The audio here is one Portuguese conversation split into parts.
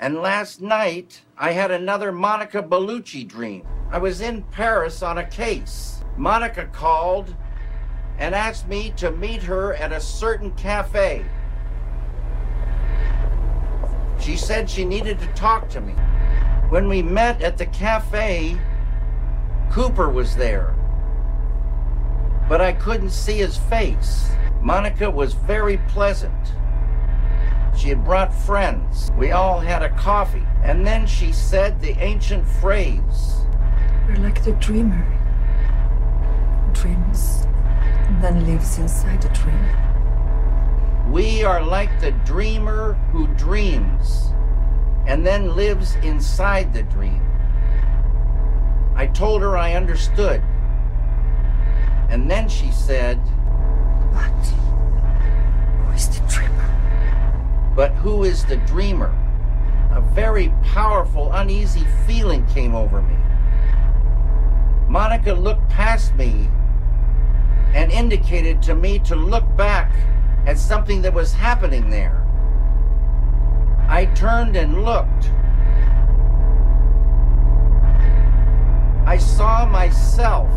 And last night, I had another Monica Bellucci dream. I was in Paris on a case. Monica called and asked me to meet her at a certain cafe. She said she needed to talk to me. When we met at the cafe, Cooper was there. But I couldn't see his face. Monica was very pleasant. She had brought friends. We all had a coffee. And then she said the ancient phrase You're like the dreamer dreams and then lives inside the dream. We are like the dreamer who dreams and then lives inside the dream. I told her I understood. And then she said, But who is the dreamer? But who is the dreamer? A very powerful, uneasy feeling came over me. Monica looked past me and indicated to me to look back at something that was happening there. I turned and looked. I saw myself.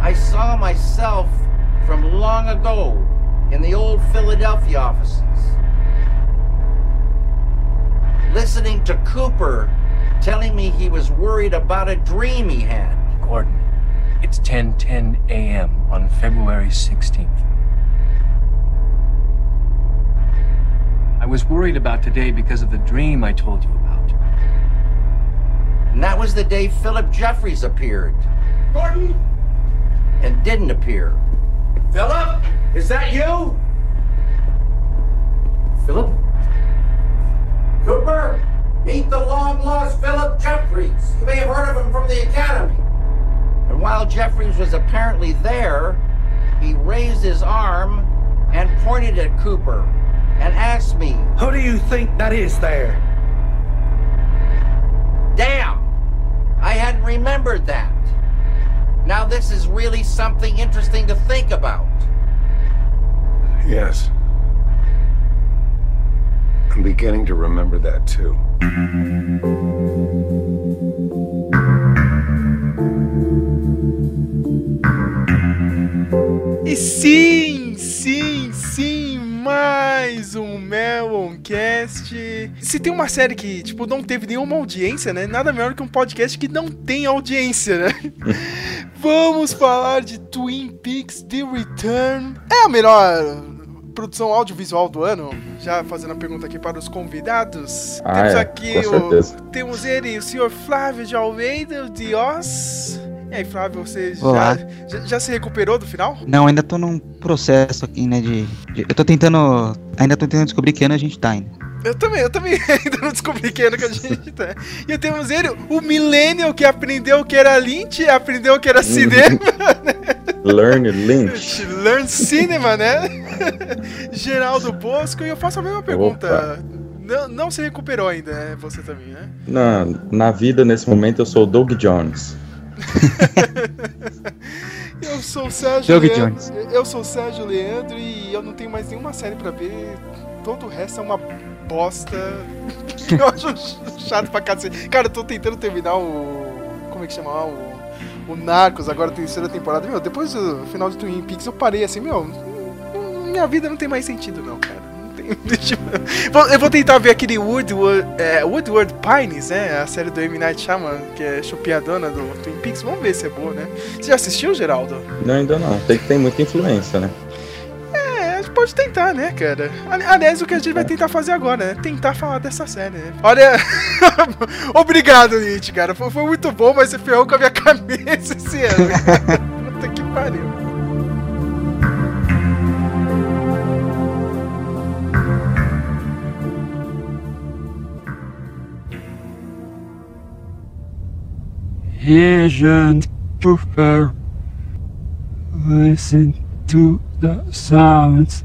I saw myself from long ago in the old Philadelphia offices. Listening to Cooper telling me he was worried about a dream he had. Gordon, it's 10:10 a.m. on February 16th. I was worried about today because of the dream I told you about. And that was the day Philip Jeffries appeared. Gordon? And didn't appear. Philip? Is that you? Philip? Cooper, meet the long lost Philip Jeffries. You may have heard of him from the Academy. And while Jeffries was apparently there, he raised his arm and pointed at Cooper and asked me, Who do you think that is there? Damn! I hadn't remembered that. Now, this is really something interesting to think about. Yes. I'm beginning to remember that too. E sim, sim, sim, mais um Meloncast. Se tem uma série que, tipo, não teve nenhuma audiência, né? Nada melhor que um podcast que não tem audiência, né? Vamos falar de Twin Peaks The Return. É a melhor produção audiovisual do ano? Já fazendo a pergunta aqui para os convidados. Ah, temos é, aqui com o. certeza. Temos ele, o senhor Flávio de Almeida, de Oz. E aí, Flávio, você já, já, já se recuperou do final? Não, ainda tô num processo aqui, né, de, de- Eu tô tentando... Ainda tô tentando descobrir que ano a gente tá ainda. Eu também, eu também ainda não descobri que ano que a gente tá. E temos ele, o Millennial que aprendeu que era Lynch, aprendeu que era cinema, Learn Lynch. Learn Cinema, né? Geraldo Bosco, e eu faço a mesma pergunta. Não, não se recuperou ainda, né? Você também, né? Na, na vida, nesse momento, eu sou o Doug Jones. Eu sou o Sérgio Doug Leandro. Jones. Eu sou o Sérgio Leandro e eu não tenho mais nenhuma série pra ver. Todo o resto é uma bosta. que eu acho chato pra cacete. Cara, eu tô tentando terminar o. Como é que chama lá? O. O Narcos, agora a terceira temporada. Meu, depois do final de Twin Peaks eu parei assim, meu. Minha vida não tem mais sentido, não, cara. Não tem. eu- Vou- Eu vou tentar ver aquele Woodward, é, Woodward Pines, né? A série do M. Night Shyamalan, que é chupiadona do Twin Peaks. Vamos ver se é boa, né? Você já assistiu, Geraldo? Não, ainda não. Tem que muita influência, né? Pode tentar, né, cara? Ali- Aliás, o que a gente vai tentar fazer agora, né? Tentar falar dessa série, né? Olha. Obrigado, Nietzsche, cara. Foi, foi muito bom, mas você ferrou com a minha cabeça esse ano. Puta que pariu. Agent Cooper. Listen to the sounds.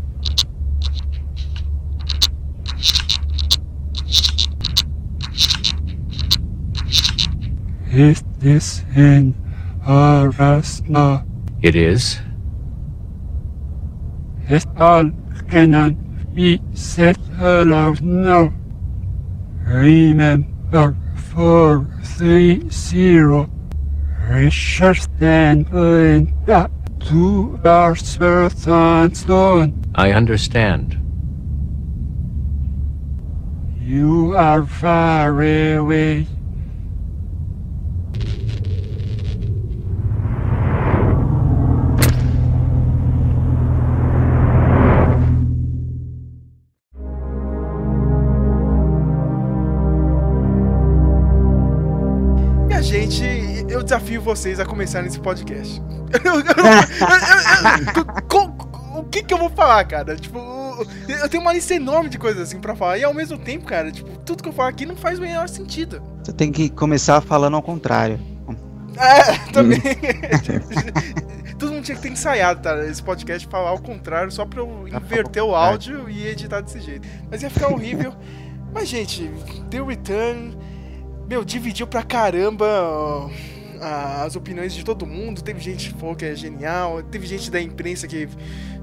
Is this in Alaska? It is. It all cannot be said aloud now. Remember 430. Richard Stanley. Two hours worth done. I understand. You are far away. Vocês a começarem esse podcast. Eu- eu- eu- eu- co- o que que eu vou falar, cara? Tipo, eu tenho uma lista enorme de coisas assim pra falar. E ao mesmo tempo, cara, tipo, tudo que eu falo aqui não faz o menor sentido. Você tem que começar falando ao contrário. É, também. Todo mundo tinha que ter ensaiado, tá? Esse podcast falar ao contrário, só pra eu inverter o áudio e editar desse jeito. Mas ia ficar horrível. Mas, gente, The Return, meu, dividiu pra caramba as opiniões de todo mundo. Teve gente que falou que é genial, teve gente da imprensa que,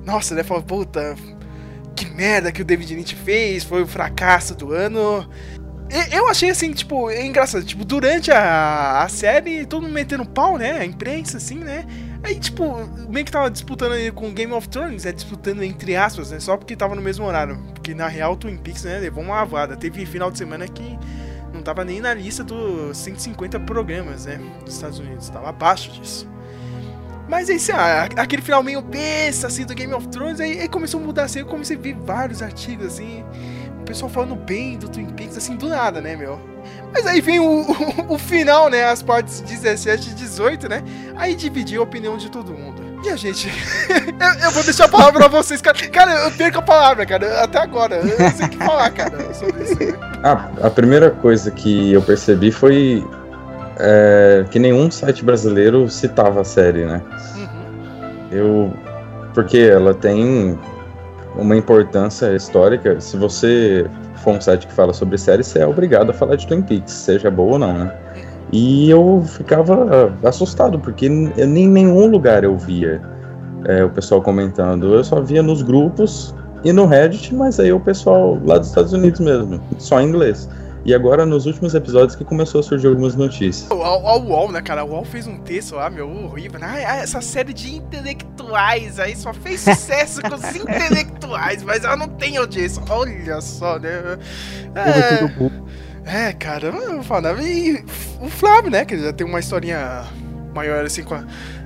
nossa, né, falou, puta, que merda que o David Lynch fez, foi o fracasso do ano. Eu achei assim, tipo, é engraçado, tipo, durante a, a série, todo mundo metendo pau, né? A imprensa, assim, né? Aí, tipo, meio que tava disputando aí com Game of Thrones, né? Disputando entre aspas, né? Só porque tava no mesmo horário. Porque na real, Twin Peaks, né? Levou uma lavada. Teve final de semana que tava nem na lista dos 150 programas, né? Dos Estados Unidos. Tava abaixo disso. Mas aí, sei lá, aquele final meio besta, assim, do Game of Thrones, aí, aí começou a mudar, assim, eu comecei a ver vários artigos, assim, o pessoal falando bem do Twin Peaks, assim, do nada, né, meu? Mas aí vem o, o, o final, né, as partes 17 e 18, né, aí dividiu a opinião de todo mundo. E a gente, eu, eu vou deixar a palavra pra vocês, cara, cara, eu perco a palavra, cara, até agora, eu não sei o que falar, cara, sobre isso? Ah, a primeira coisa que eu percebi foi é, que nenhum site brasileiro citava a série, né? Eu. Porque ela tem uma importância histórica. Se você for um site que fala sobre série, você é obrigado a falar de Twin Peaks, seja boa ou não, né? E eu ficava assustado, porque eu- nem em nenhum lugar eu via é, o pessoal comentando. Eu só via nos grupos e no Reddit, mas aí o pessoal lá dos Estados Unidos mesmo, só em inglês. E agora, nos últimos episódios, que começou a surgir algumas notícias. A, a UOL, né, cara? A UOL fez um texto lá, meu, horrível. Ah, essa série de intelectuais aí só fez sucesso com os intelectuais, mas ela não tem audiência. Olha só, né? É, é cara, eu nada. E o Flávio, né, que já tem uma historinha maior assim com a,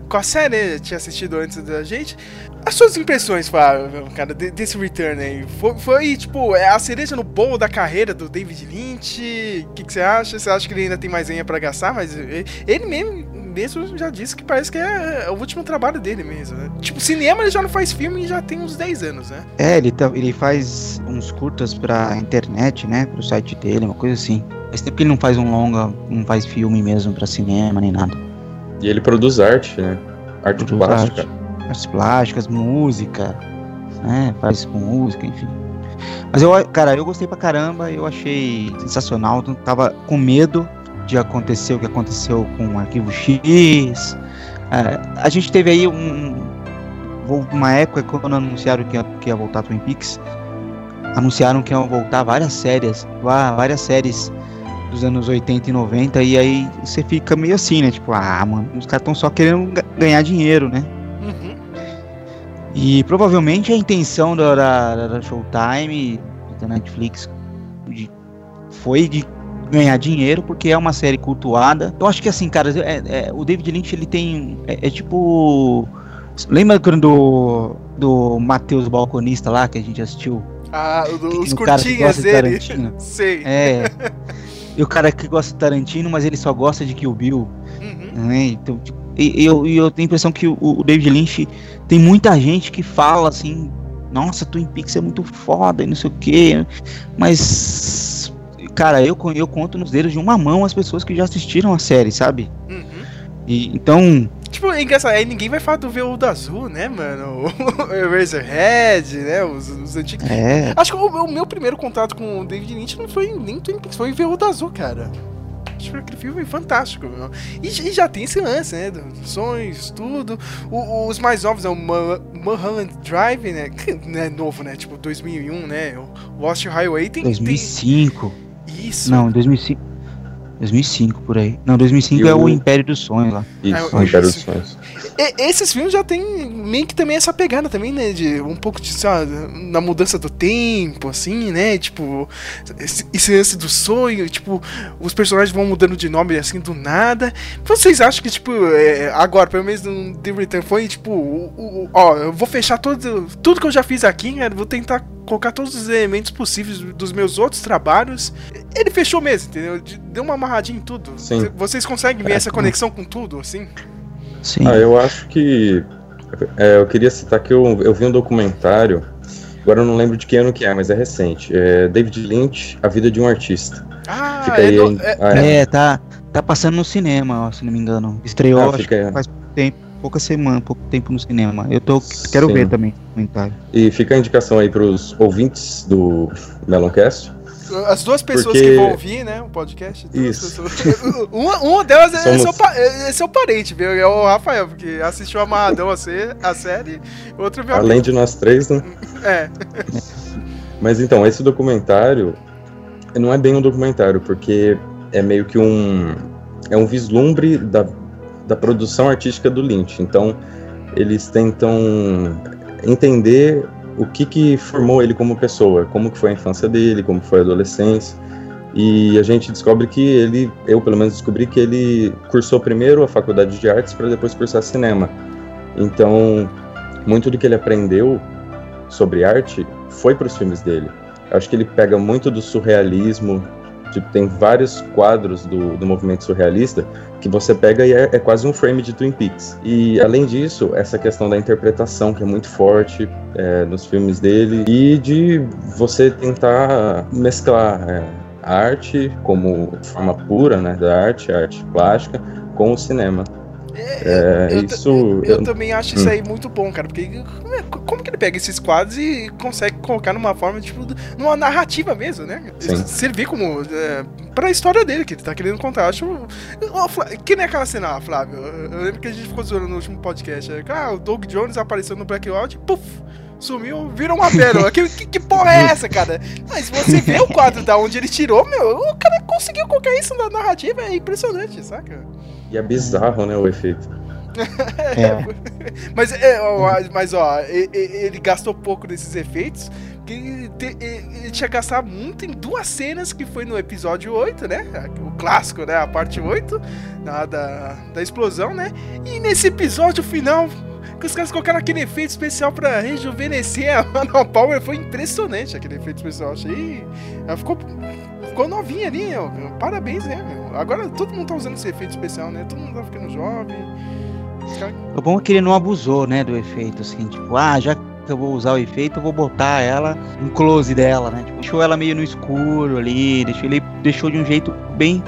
com a série, né? Tinha assistido antes da gente. As suas impressões, Flávio, cara, de- desse return aí? Foi, foi, tipo, é a cereja no bolo da carreira do David Lynch? O que, que você acha? Você acha que ele ainda tem mais lenha pra gastar? Mas ele mesmo, mesmo já disse que parece que é o último trabalho dele mesmo, né? Tipo, cinema ele já não faz filme e já tem uns 10 anos, né? É, ele, tá- ele faz uns curtas pra internet, né? Pro site dele, uma coisa assim. Faz tempo que ele não faz um longa, não faz filme mesmo pra cinema nem nada. E ele produz arte, né? Arte Produz plástica. arte. Artes plásticas, música, né? Faz com música, enfim. Mas eu, cara, eu gostei pra caramba, eu achei sensacional. eu Tava com medo de acontecer o que aconteceu com o Arquivo X. É, a gente teve aí um, uma época quando anunciaram que ia, que ia voltar Twin Peaks, anunciaram que iam voltar várias séries, vá- várias séries dos anos 80 e 90, e aí você fica meio assim, né? Tipo, ah, mano, os caras estão só querendo ga- ganhar dinheiro, né? Uhum. E provavelmente a intenção da, da, da Showtime, da Netflix, de- foi de ganhar dinheiro, porque é uma série cultuada. Eu acho que assim, cara, é- é- o David Lynch ele tem. É, é tipo. Lembra quando do, do Matheus Balconista lá, que a gente assistiu? Ah, os curtinhas de dele. Tarantino. Sei. É. e o cara que gosta de Tarantino, mas ele só gosta de Kill Bill. Uhum. né? Então, tipo, e, eu, eu tenho a impressão que o, o David Lynch tem muita gente que fala assim, nossa, Twin Peaks é muito foda e não sei o que, mas cara, eu, eu conto nos dedos de uma mão as pessoas que já assistiram a série, sabe? Uhum. E, então, Tipo, é engraçado, aí ninguém vai falar do Veludo Azul, né, mano? O Razorhead, né? Os, os antigos. é, Acho que o, o meu primeiro contato com o David Lynch não foi nem Twin Peaks, foi Veludo Azul, cara. Acho que aquele filme fantástico, meu. E, e já tem esse lance, né? Sonhos, tudo. O- os mais novos é o Mu- Mulholland Drive, né? Que não é novo, né? Tipo, 2001, né? O Lost Highway tem... tem 2005. Isso. Não, 2005. 2005 por aí. Não, 2005 E é o o- Império dos Sonhos lá. Isso, É, o Império dos. Sonhos. E- esses filmes já tem meio que também essa pegada também, né? De um pouco de, lá, na mudança do tempo, assim, né? Tipo, esse, esse lance do sonho, tipo, os personagens vão mudando de nome assim do nada. Vocês acham que, tipo, é, agora, pelo menos no The Return, foi tipo, o- o- ó, eu vou fechar todo, tudo que eu já fiz aqui, cara, vou tentar colocar todos os elementos possíveis dos meus outros trabalhos. Ele fechou mesmo, entendeu? De- Deu uma amarradinha em tudo. Sim. Vocês conseguem ver essa conexão com tudo, assim? Sim. Ah, eu acho que. é, eu queria citar que eu, eu vi um documentário, agora eu não lembro de que ano que é, mas é recente. É David Lynch, A Vida de um Artista. Ah, Fica é, aí. é- Ah, é. É, tá, tá passando no cinema, ó, se não me engano. Estreou Ah, acho fica faz pouco tempo, pouca semana, pouco tempo no cinema. Eu tô, quero Sim. ver também o comentário. E fica a indicação aí pros ouvintes do Meloncast. As duas pessoas Porque- que vão ouvir, né, o podcast. duas Isso. pessoas. uma, uma delas é, Somos- seu, pa- é- é seu parente, viu? É o Rafael, porque assistiu Amarradão a, sé- a série, outro meu Além de nós três, né? É. Mas então, esse documentário não é bem um documentário, porque é meio que um. É um vislumbre da, da produção artística do Lynch. Então, eles tentam entender o que, que formou ele como pessoa, como que foi a infância dele, como foi a adolescência. E a gente descobre que ele, eu pelo menos descobri que ele cursou primeiro a faculdade de artes para depois cursar cinema. Então, muito do que ele aprendeu sobre arte foi para os filmes dele. Acho que ele pega muito do surrealismo, tipo, tem vários quadros do, do movimento surrealista que você pega e é, é quase um frame de Twin Peaks. E além disso, essa questão da interpretação que é muito forte é, nos filmes dele e de você tentar mesclar é, arte como forma pura, né, da arte, arte plástica, com o cinema. É, eu, ta- isso eu, eu eu- também acho isso Hum. aí muito bom, cara, porque como, é- como que ele pega esses quadros e consegue colocar numa forma, tipo, numa narrativa mesmo, né? Sim. Servir como. É, pra história dele que ele tá querendo contar. Eu acho. Flá- Que nem aquela cena, lá, Flávio. Eu, eu lembro que a gente ficou zoando no último podcast. é, Ah, o Doug Jones apareceu no Blackout e puf! Sumiu, virou uma pérola. que, que, que porra é essa, cara? Mas você vê o quadro da onde ele tirou, meu, o cara conseguiu colocar isso na narrativa, é impressionante, saca? E é bizarro, né, o efeito. É. Mas, é, ó, mas ó, ele gastou pouco desses efeitos. Que ele, te- ele tinha gastado muito em duas cenas que foi no episódio 8, né? O clássico, né? A parte 8 da, da, da explosão, né? E nesse episódio final, que os caras colocaram aquele efeito especial pra rejuvenescer a Ana Power, foi impressionante aquele efeito especial. Achei. Ela ficou. Ficou novinha ali, ó. Parabéns, né, meu? Agora todo mundo tá usando esse efeito especial, né? Todo mundo tá ficando jovem. Os caras O bom é que ele não abusou, né, do efeito, assim, tipo, ah, já que eu vou usar o efeito, eu vou botar ela, um close dela, né? Tipo, deixou ela meio no escuro ali, deixou, ele deixou de um jeito bem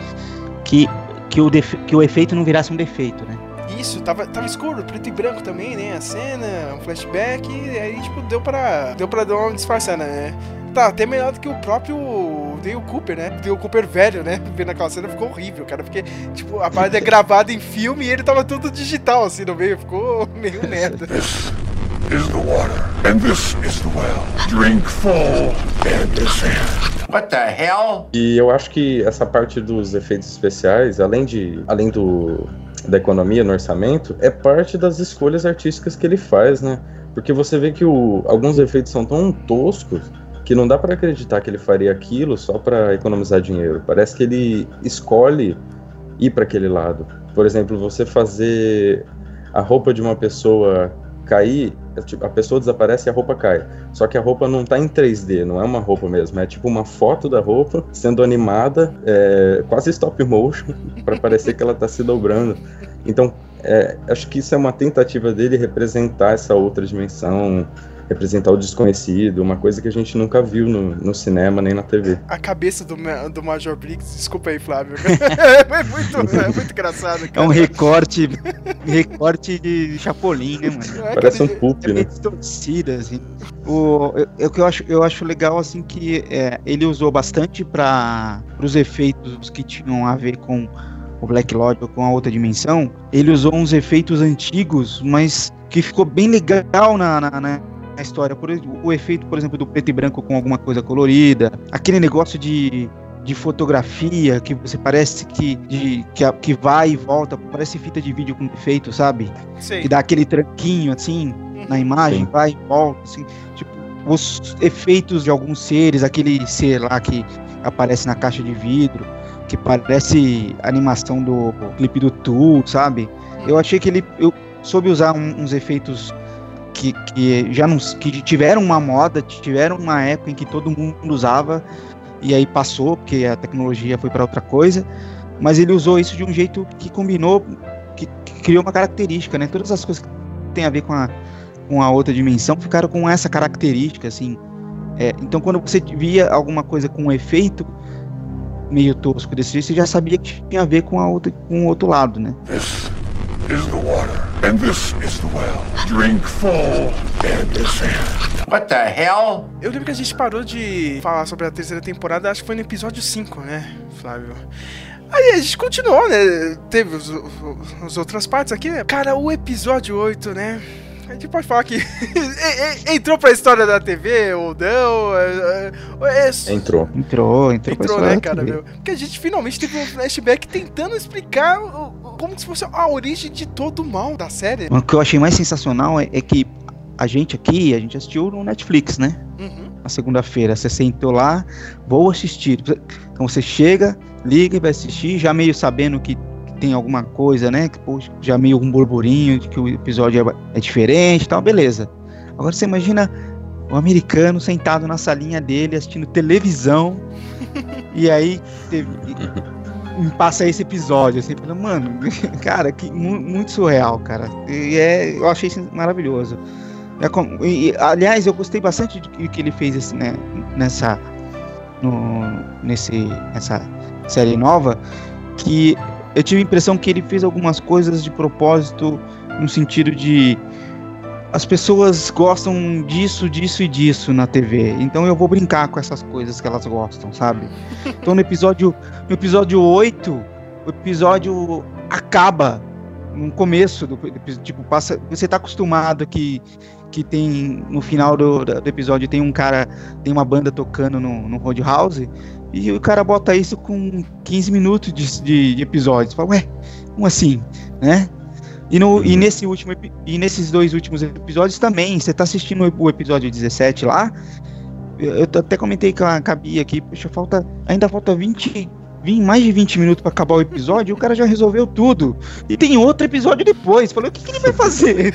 que, que, o, defe- que o efeito não virasse um defeito, né? Isso, tava, tava escuro, preto e branco também, né? A cena, um flashback, e aí, tipo, deu pra, deu pra dar uma disfarçada, né? Tá, até melhor do que o próprio Dale Cooper, né? Dale Cooper velho, né? Vendo aquela cena ficou horrível, cara. Porque, tipo, a parada é gravada em filme e ele tava tudo digital, assim, no meio. Ficou meio merda. Is the water, and this is the well. Drink full, and descend. What the hell? E eu acho que essa parte dos efeitos especiais, além de além do da economia no orçamento, é parte das escolhas artísticas que ele faz, né? Porque você vê que o, alguns efeitos são tão toscos que não dá pra acreditar que ele faria aquilo só pra economizar dinheiro. Parece que ele escolhe ir pra aquele lado. Por exemplo, você fazer a roupa de uma pessoa cair, é tipo, a pessoa desaparece e a roupa cai. Só que a roupa não tá em 3D, não é uma roupa mesmo, é tipo uma foto da roupa sendo animada, é, quase stop motion, para parecer que ela tá se dobrando. Então, é, acho que isso é uma tentativa dele representar essa outra dimensão, representar o desconhecido, uma coisa que a gente nunca viu no, no cinema nem na TV. A cabeça do, do Major Briggs, desculpa aí, Flávio. é, muito, é muito engraçado, É cara. um recorte, recorte de Chapolin, né, mano? É, Parece um poop, É né? meio distorcida, assim. O, eu, eu, acho, eu acho legal, assim, que é, ele usou bastante para os efeitos que tinham a ver com o Black Lodge ou com a outra dimensão. Ele usou uns efeitos antigos, mas que ficou bem legal na, na, na- na história. Por exemplo, o efeito, por exemplo, do preto e branco com alguma coisa colorida. Aquele negócio de de fotografia que você parece que, de, que, que vai e volta, parece fita de vídeo com defeito, sabe? Sei. Que dá aquele tranquinho assim na imagem, Sim. vai e volta, assim, tipo, os efeitos de alguns seres, aquele ser lá que aparece na caixa de vidro, que parece a animação do clipe do Tool, sabe? Eu achei que ele eu soube usar um- uns efeitos que, que já não que tiveram uma moda, tiveram uma época em que todo mundo usava e aí passou porque a tecnologia foi para outra coisa, mas ele usou isso de um jeito que combinou, que, que criou uma característica, né? Todas as coisas que tem a ver com a, com a outra dimensão ficaram com essa característica, assim. É, então, quando você via alguma coisa com um efeito meio tosco desse jeito, você já sabia que tinha a ver com, a outra, com o outro lado, né? Is the water, and this is the well. Drink full and descend. What the hell? Eu lembro que a gente parou de falar sobre a terceira temporada, acho que foi no episódio 5, né, Flávio? Aí a gente continuou, né? Teve os, os- as outras partes aqui, né? Cara, o episódio 8, né? A gente pode falar que entrou pra história da TV ou não. é- é- é- Entrou. Entrou, entrou, Entrou, história né, cara, meu? Porque a gente finalmente teve um flashback tentando explicar o- como se fosse a origem de todo o mal da série. O que eu achei mais sensacional é, é que a gente aqui, a gente assistiu no Netflix, né? Uhum. Na segunda-feira, você sentou lá, vou assistir. Então você chega, liga e vai assistir, já meio sabendo que, tem alguma coisa, né? Que, poxa, já meio um burburinho de que o episódio é, é diferente e tal, beleza. Agora você imagina o americano sentado na salinha dele assistindo televisão e aí teve, passa esse episódio, assim, falando, mano, cara, que mu- muito surreal, cara. E é, eu achei isso maravilhoso. É e- aliás, eu gostei bastante do que, ele fez esse, né, nessa, no, nesse, nessa série nova, que eu tive a impressão que ele fez algumas coisas de propósito no sentido de as pessoas gostam disso, disso e disso na TV. Então eu vou brincar com essas coisas que elas gostam, sabe? Então no episódio, no episódio 8, o episódio acaba no começo do tipo passa, você tá acostumado que que tem no final do, do episódio tem um cara, tem uma banda tocando no, no Roadhouse e o cara bota isso com 15 minutos de, de, de episódio. Você fala, ué, como assim, né? E, no, e, nesse último, e nesses dois últimos episódios também, você tá assistindo o episódio 17 lá, eu, até comentei com a, com a Bia aqui, poxa, falta, ainda falta 20, 20, mais de 20 minutos pra acabar o episódio, e o cara já resolveu tudo. E tem outro episódio depois, falou, o que, que ele vai fazer?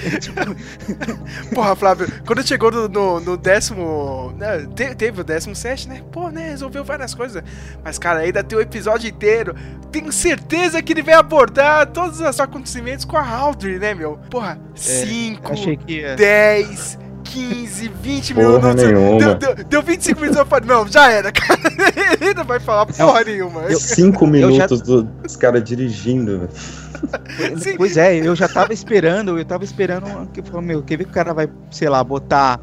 Porra, Flávio, quando chegou no, no, no décimo. né, te- teve o décimo set, né? Pô, né? Resolveu várias coisas. Mas, cara, ainda tem o episódio inteiro. Tenho certeza que ele vai abordar todos os acontecimentos com a Audrey, né, meu? Porra, 5, eu achei que ia... 10, 15, 20 Porra minutos. nenhuma. Deu, deu, deu 25 minutos, eu falei, não, já era, cara. Ele não vai falar porra nenhuma. Cinco já- minutos do- dos caras dirigindo. Sim. Pois é, eu já tava esperando, eu tava esperando que falou, meu, quer ver que o cara vai, sei lá, botar,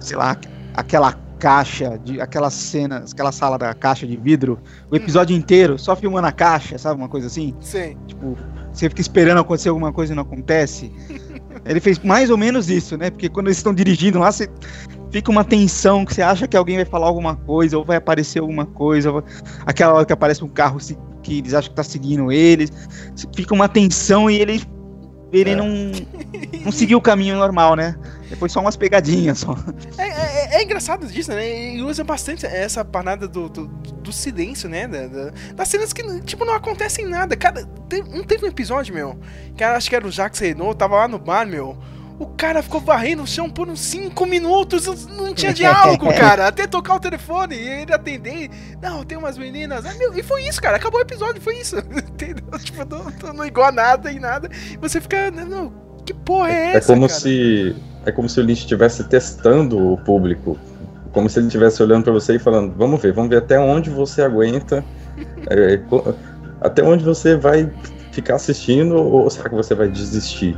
sei lá, aquela caixa, de, aquela cena, aquela sala da caixa de vidro, o episódio inteiro, só filmando a caixa, sabe, uma coisa assim? Sim. Tipo, você fica esperando acontecer alguma coisa e não acontece. Ele fez mais ou menos isso, né? Porque quando eles estão dirigindo lá, você fica uma tensão que você acha que alguém vai falar alguma coisa, ou vai aparecer alguma coisa, ou- aquela hora que aparece um carro que eles acham que tá seguindo eles, fica uma tensão e ele ele não não seguiu o caminho normal, né? Depois só umas pegadinhas só. É, é- é engraçado disso, né? E usa bastante essa parada do, do, do silêncio, né? Da- da- das cenas que, tipo, não acontecem nada. Cara, te- não teve um episódio, meu, que era- acho que era o Jacques Renault, tava lá no bar, meu. O cara ficou varrendo o chão por uns 5 minutos, não tinha diálogo, cara. Até tocar o telefone e ele atender. Não, tem umas meninas. Ah, meu, e foi isso, cara. Acabou o episódio, foi isso. Entendeu? Tipo, não, não, não igual a nada e nada. Você fica, não, que porra é É essa? como cara? se é como se o Lynch estivesse testando o público, como se ele estivesse olhando pra você e falando, vamos ver, vamos ver até onde você aguenta, é, co- até onde você vai ficar assistindo ou será que você vai desistir?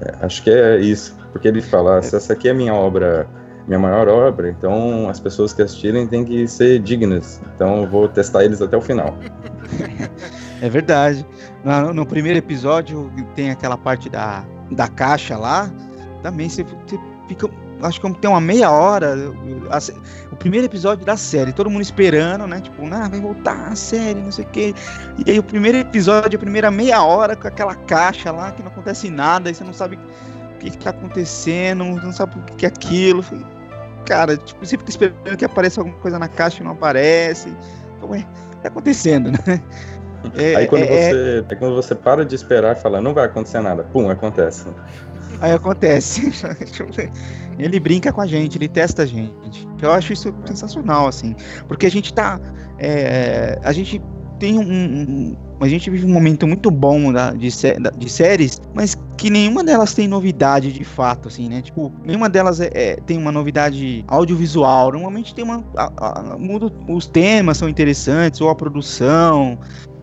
É, acho que é isso, porque ele fala, se essa aqui é minha obra, minha maior obra, então as pessoas que assistirem têm que ser dignas, então eu vou testar eles até o final. É verdade. No, no primeiro episódio tem aquela parte da, da caixa lá. Também você, você fica. Acho que tem uma meia hora, a, o primeiro episódio da série, todo mundo esperando, né? Tipo, ah, vai voltar a série, não sei o quê. E aí o primeiro episódio, a primeira meia hora, com aquela caixa lá, que não acontece nada, e você não sabe o que, que tá acontecendo, não sabe o que é aquilo. Cara, tipo, você fica esperando que apareça alguma coisa na caixa e não aparece. Então, é, tá acontecendo, né? É, aí, quando é, você, é... quando você para de esperar e fala, não vai acontecer nada, pum, acontece. Aí acontece. ele brinca com a gente, ele testa a gente. Eu acho isso sensacional, assim. Porque a gente tá. É, a gente tem um, um, A gente vive um momento muito bom da, de, de séries, mas que nenhuma delas tem novidade de fato, assim, né? Tipo, nenhuma delas é, é tem uma novidade audiovisual. Normalmente tem uma. A, a, muda, os temas são interessantes, ou a produção,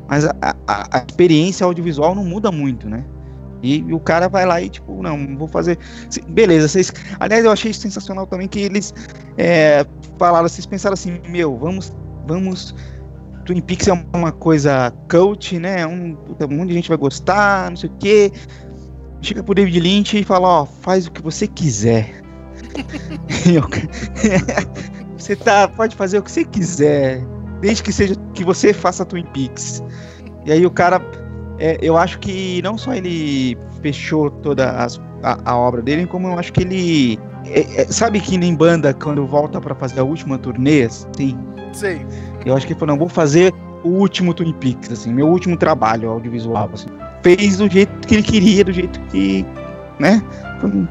mas a, a, a experiência audiovisual não muda muito, né? E, e, o cara vai lá e, tipo, não, vou fazer. Beleza, vocês. Aliás, eu achei sensacional também que eles é, falaram, vocês pensaram assim, meu, vamos. Vamos. Twin Peaks é uma coisa cult, né? Um, um monte de gente vai gostar, não sei o quê. Chega pro David Lynch e fala, ó, faz o que você quiser. você tá, pode fazer o que você quiser, desde que seja que você faça Twin Peaks. E aí o cara é, eu acho que não só ele fechou toda as, a, a, obra dele, como eu acho que ele. É, é, sabe que nem banda, quando volta para fazer a última turnê, assim? Sim. Eu acho que ele falou: não, vou fazer o último Twin Peaks, assim, meu último trabalho audiovisual. Assim. Fez do jeito que ele queria, do jeito que. né?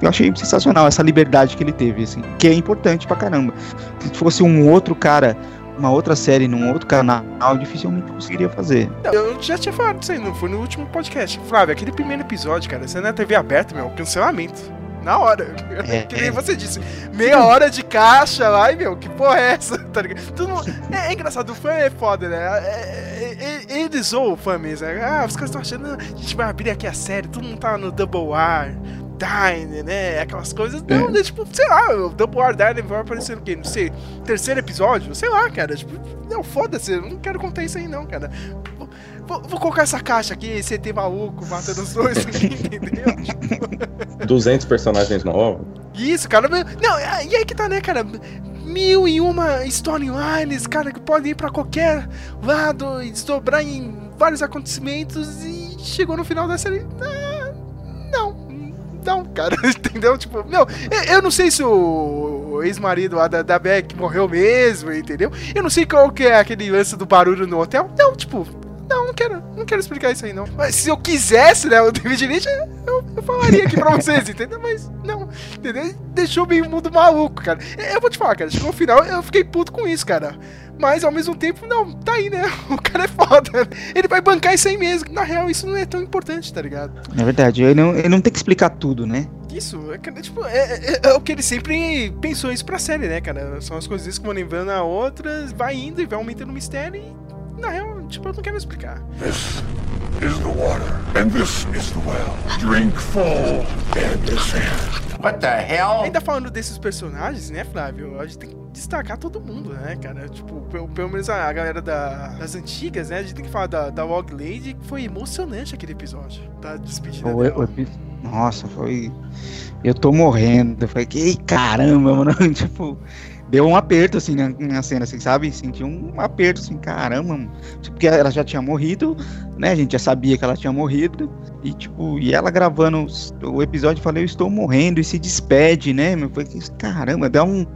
Eu achei sensacional essa liberdade que ele teve, assim, que é importante pra caramba. Se fosse um outro cara uma outra série num outro canal, dificilmente conseguiria fazer. Eu já tinha falado isso aí, não foi no último podcast. Flávio, aquele primeiro episódio, cara, você na TV aberta, meu, cancelamento. Na hora. É, que nem você disse. Meia hora de caixa lá, e, meu, que porra é essa? Tá ligado? é, é, engraçado, o fã é foda, né? É, é, é eles zoam o fã mesmo. Né? Ah, os caras estão achando, a gente vai abrir aqui a série, todo mundo tá no Double R. Dine, né? Aquelas coisas. Não, né? Tipo, sei lá, o Double Dine vai aparecer no quê? Não sei. Terceiro episódio? Sei lá, cara. Tipo, não, foda-se, eu não quero contar isso aí, não, cara. Vou, vou, colocar essa caixa aqui, CT maluco, matando os dois aqui, entendeu? 200 personagens novos. Isso, cara. Não, e aí que tá, né, cara? Mil e uma storylines, cara, que podem ir pra qualquer lado e desdobrar em vários acontecimentos e chegou no final da série. Ah, não, cara, entendeu? Tipo, meu, eu não sei se o ex-marido lá da, da Beck morreu mesmo, entendeu? Eu não sei qual que é aquele lance do barulho no hotel. Não, tipo, não, não quero, não quero explicar isso aí, não. Mas se eu quisesse, né, o David Lynch, eu, eu falaria aqui pra vocês, entendeu? Mas não, entendeu? Deixou meio mundo maluco, cara. Eu vou te falar, cara, chegou no final, eu fiquei puto com isso, cara. Mas ao mesmo tempo, não, tá aí, né? O cara é foda. Ele vai bancar isso aí mesmo. Na real, isso não é tão importante, tá ligado? É verdade, ele não, ele não tem que explicar tudo, né? Isso, é, tipo, é, é, é, o que ele sempre pensou isso pra série, né, cara? São as coisas que vão lembrando a outras, vai indo e vai aumentando o mistério e, na real, tipo, eu não quero explicar. This is the water, and this is the well. Drink full and descend. What the hell? Ainda falando desses personagens, né, Flávio? A gente tem que destacar todo mundo, né, cara? Tipo, pelo, pelo menos a, a galera da, das antigas, né? A gente tem que falar da, da Log Lady, que foi emocionante aquele episódio, tá? Despedida o, dela. O, nossa, foi... Eu tô morrendo. Eu falei, que caramba, mano. tipo, deu um aperto, assim, na, na cena, assim, sabe? Senti um aperto, assim, caramba, tipo, porque ela já tinha morrido, né? A gente já sabia que ela tinha morrido. E, tipo, e ela gravando o episódio, falei, eu estou morrendo, e se despede, né? Meu, foi, caramba, dá um,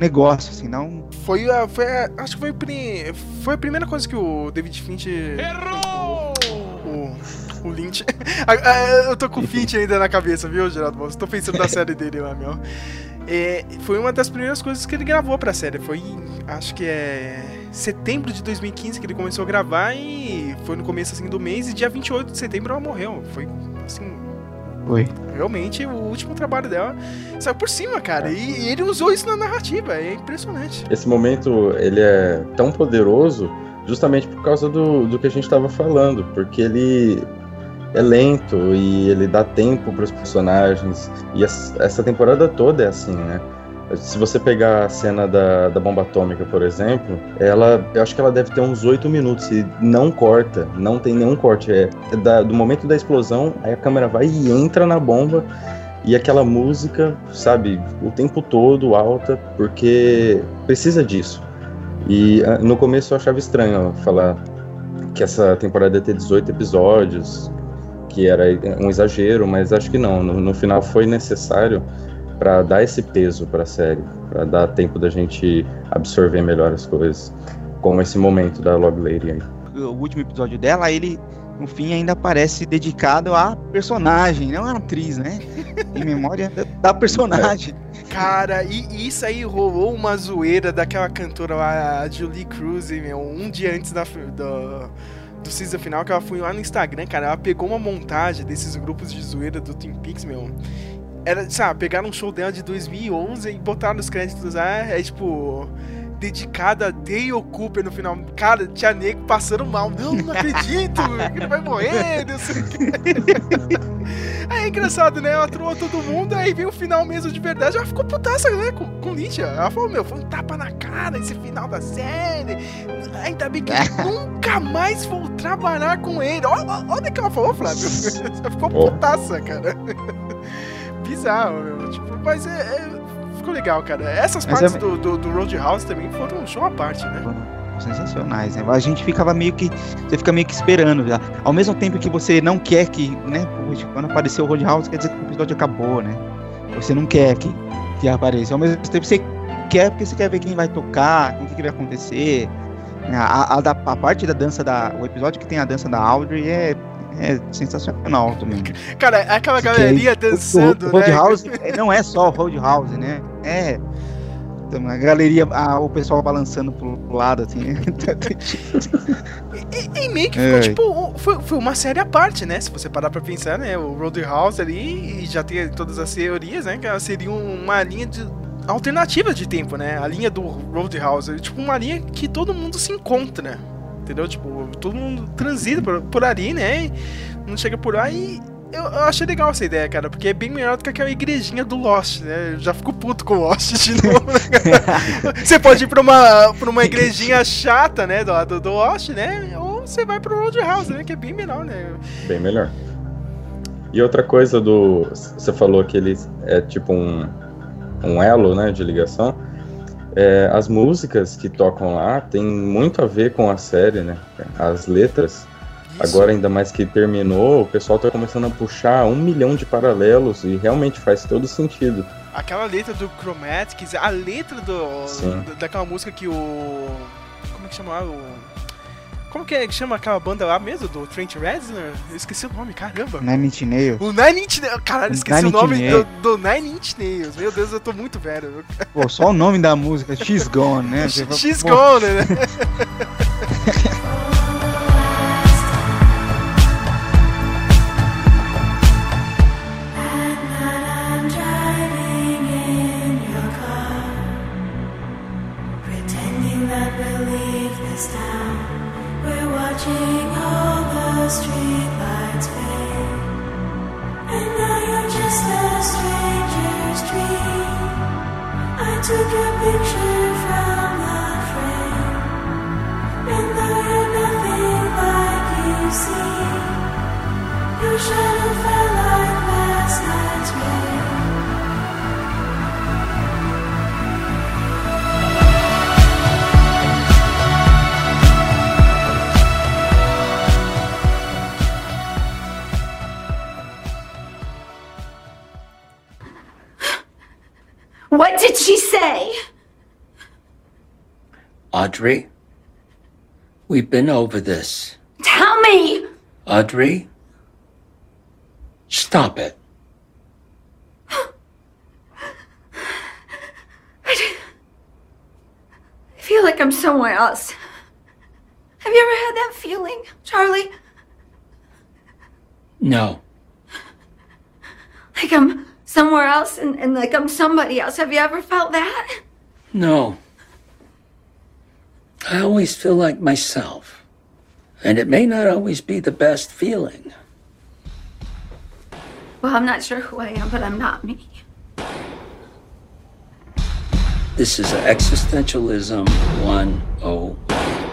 negócio, assim, dá um... Foi, a, foi a, acho que foi, foi a primeira coisa que o David Finch... Errou! O, o Lynch... eu tô com o Finch ainda na cabeça, viu, Geraldo? Tô pensando na série dele lá, meu. É, foi uma das primeiras coisas que ele gravou pra série. Foi, acho que é setembro de 2015 que ele começou a gravar e foi no começo assim do mês e dia 28 de setembro ela morreu. Foi assim. Foi. Realmente o último trabalho dela saiu por cima, cara. E, e ele usou isso na narrativa. É impressionante. Esse momento ele é tão poderoso justamente por causa do, do que a gente estava falando, porque ele é lento e ele dá tempo para os personagens. E essa temporada toda é assim, né? Se você pegar a cena da, da bomba atômica, por exemplo, ela, eu acho que ela deve ter uns oito minutos e não corta, não tem nenhum corte. É, é da, do momento da explosão, aí a câmera vai e entra na bomba e aquela música, sabe, o tempo todo alta, porque precisa disso. E ah, no começo eu achava estranho falar que essa temporada ia ter 18 episódios, que era um exagero, mas acho que não. No, no final foi necessário para dar esse peso para a série, para dar tempo da gente absorver melhor as coisas, como esse momento da Log Lady aí. O último episódio dela, ele no fim ainda parece dedicado à personagem, não à atriz, né? em memória da personagem. Cara, e isso aí rolou uma zoeira daquela cantora lá, a Julie Cruz, meu, um dia antes da, do, do season final, que ela foi lá no Instagram, cara, ela pegou uma montagem desses grupos de zoeira do Twin Peaks, meu. Era, sabe, pegaram um show dela de 2011 e botaram os créditos lá, é tipo dedicada a Dale Cooper no final. Cara, tinha nego passando mal. Não, não acredito, ele vai morrer, não sei o que. Aí é engraçado, né? Ela troou todo mundo, aí veio o final mesmo de verdade. Ela ficou putaça, né? Com, com Lynch. Ela falou, meu, foi um tapa na cara esse final da série. Ainda bem que eu nunca mais vou trabalhar com ele. Olha, olha o que ela falou, Flávio. Ela ficou putaça, cara. Bizarro, meu. Tipo, mas é, é ficou legal, cara. Essas Mas partes é... do, do, do Roadhouse também foram um show à parte, né? sensacionais, né? A gente ficava meio que. Você fica meio que esperando já. Ao mesmo tempo que você não quer que, né? Quando apareceu o Roadhouse, quer dizer que o episódio acabou, né? Você não quer que, que apareça. Ao mesmo tempo você quer porque você quer ver quem vai tocar, o que, que vai acontecer. A, a, a, a, parte da dança da. O episódio que tem a dança da Audrey é é sensacional também. Cara, é aquela galerinha dançando, o, o, o Roadhouse né? não é só o Roadhouse, né? É então, a galeria, a, o pessoal balançando pro lado, assim. e, e, meio que ficou, é. tipo, foi, foi uma série à parte, né? Se você parar pra pensar, né? O Roadhouse ali, e já tem todas as teorias, né? Que seria uma linha de alternativa de tempo, né? A linha do Roadhouse. Tipo, uma linha que todo mundo se encontra, entendeu? Tipo, todo mundo transita por, por ali, né? Não chega por lá e eu, eu, achei legal essa ideia, cara, porque é bem melhor do que aquela igrejinha do Lost, né? Eu já fico puto com Lost de novo, né, Você pode ir pra uma, pra uma igrejinha chata, né, do, do, do Lost, né? Ou você vai pro Roadhouse, né? Que é bem melhor, né? Bem melhor. E outra coisa do... Você falou que ele é tipo um, um elo, né, de ligação. É, as músicas que tocam lá tem muito a ver com a série, né? As letras. Isso. Agora, ainda mais que terminou, o pessoal tá começando a puxar um milhão de paralelos e realmente faz todo sentido. Aquela letra do Chromatics, a letra do, do daquela música que o. Como é que chama O como que, é, que chama aquela banda lá mesmo, do Trent Reznor? Eu esqueci o nome, caramba. Nine Inch Nails. O Nine Inch Nails. Caralho, esqueci Nine o nome do, do, Nine Inch Nails. Meu Deus, eu tô muito velho. Pô, só o nome da música, She's Gone, né? She's Gone, né? Audrey, we've been over this. Tell me! Audrey, stop it. I feel like I'm somewhere else. Have you ever had that feeling, Charlie? No. Like I'm somewhere else and, and like I'm somebody else. Have you ever felt that? No. I always feel like myself. And it may not always be the best feeling. Well, I'm not sure who I am, but I'm not me. This is Existentialism 101.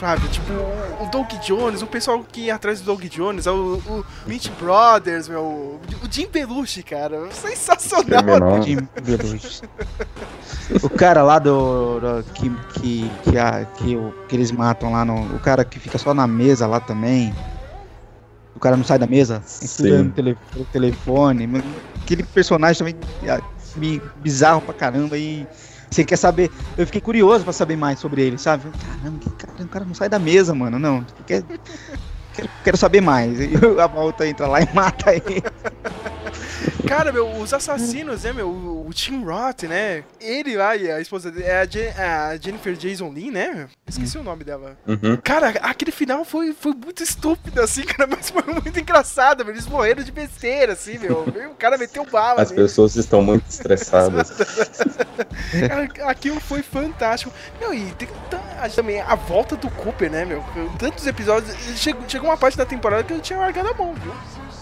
Sabe? Tipo, o, o Doug Jones, o pessoal que ia atrás do Doug Jones, o, o Mitch Brothers, meu, o Jim Belushi, cara, sensacional. Jim Belushi. O cara lá do. do- que, que, que, a- que, o- que eles matam lá no. O cara que fica só na mesa lá também. O cara não sai da mesa, no tele, pelo telefone. Aquele personagem também ah, bi- bizarro pra caramba e. Você quer saber? Eu fiquei curioso pra saber mais sobre ele, sabe? Caramba, que cara, o cara não sai da mesa, mano. Não. Quer, quero, quero saber mais. E a volta entra lá e mata ele. Cara, meu, os assassinos, né, meu, o, Tim Roth, né, ele lá e a esposa dele, é a, Je- a Jennifer Jason Lee, né, esqueci o nome dela. Uhum. Cara, aquele final foi, foi muito estúpido, assim, cara, mas foi muito engraçado, meu, eles morreram de besteira, assim, meu, o cara meteu bala As pessoas estão muito estressadas. Cara, aquilo foi fantástico. Meu, e tem também a volta do Cooper, né, meu? Tantos episódios. Chegou, chegou uma parte da temporada que eu tinha largado a mão, viu?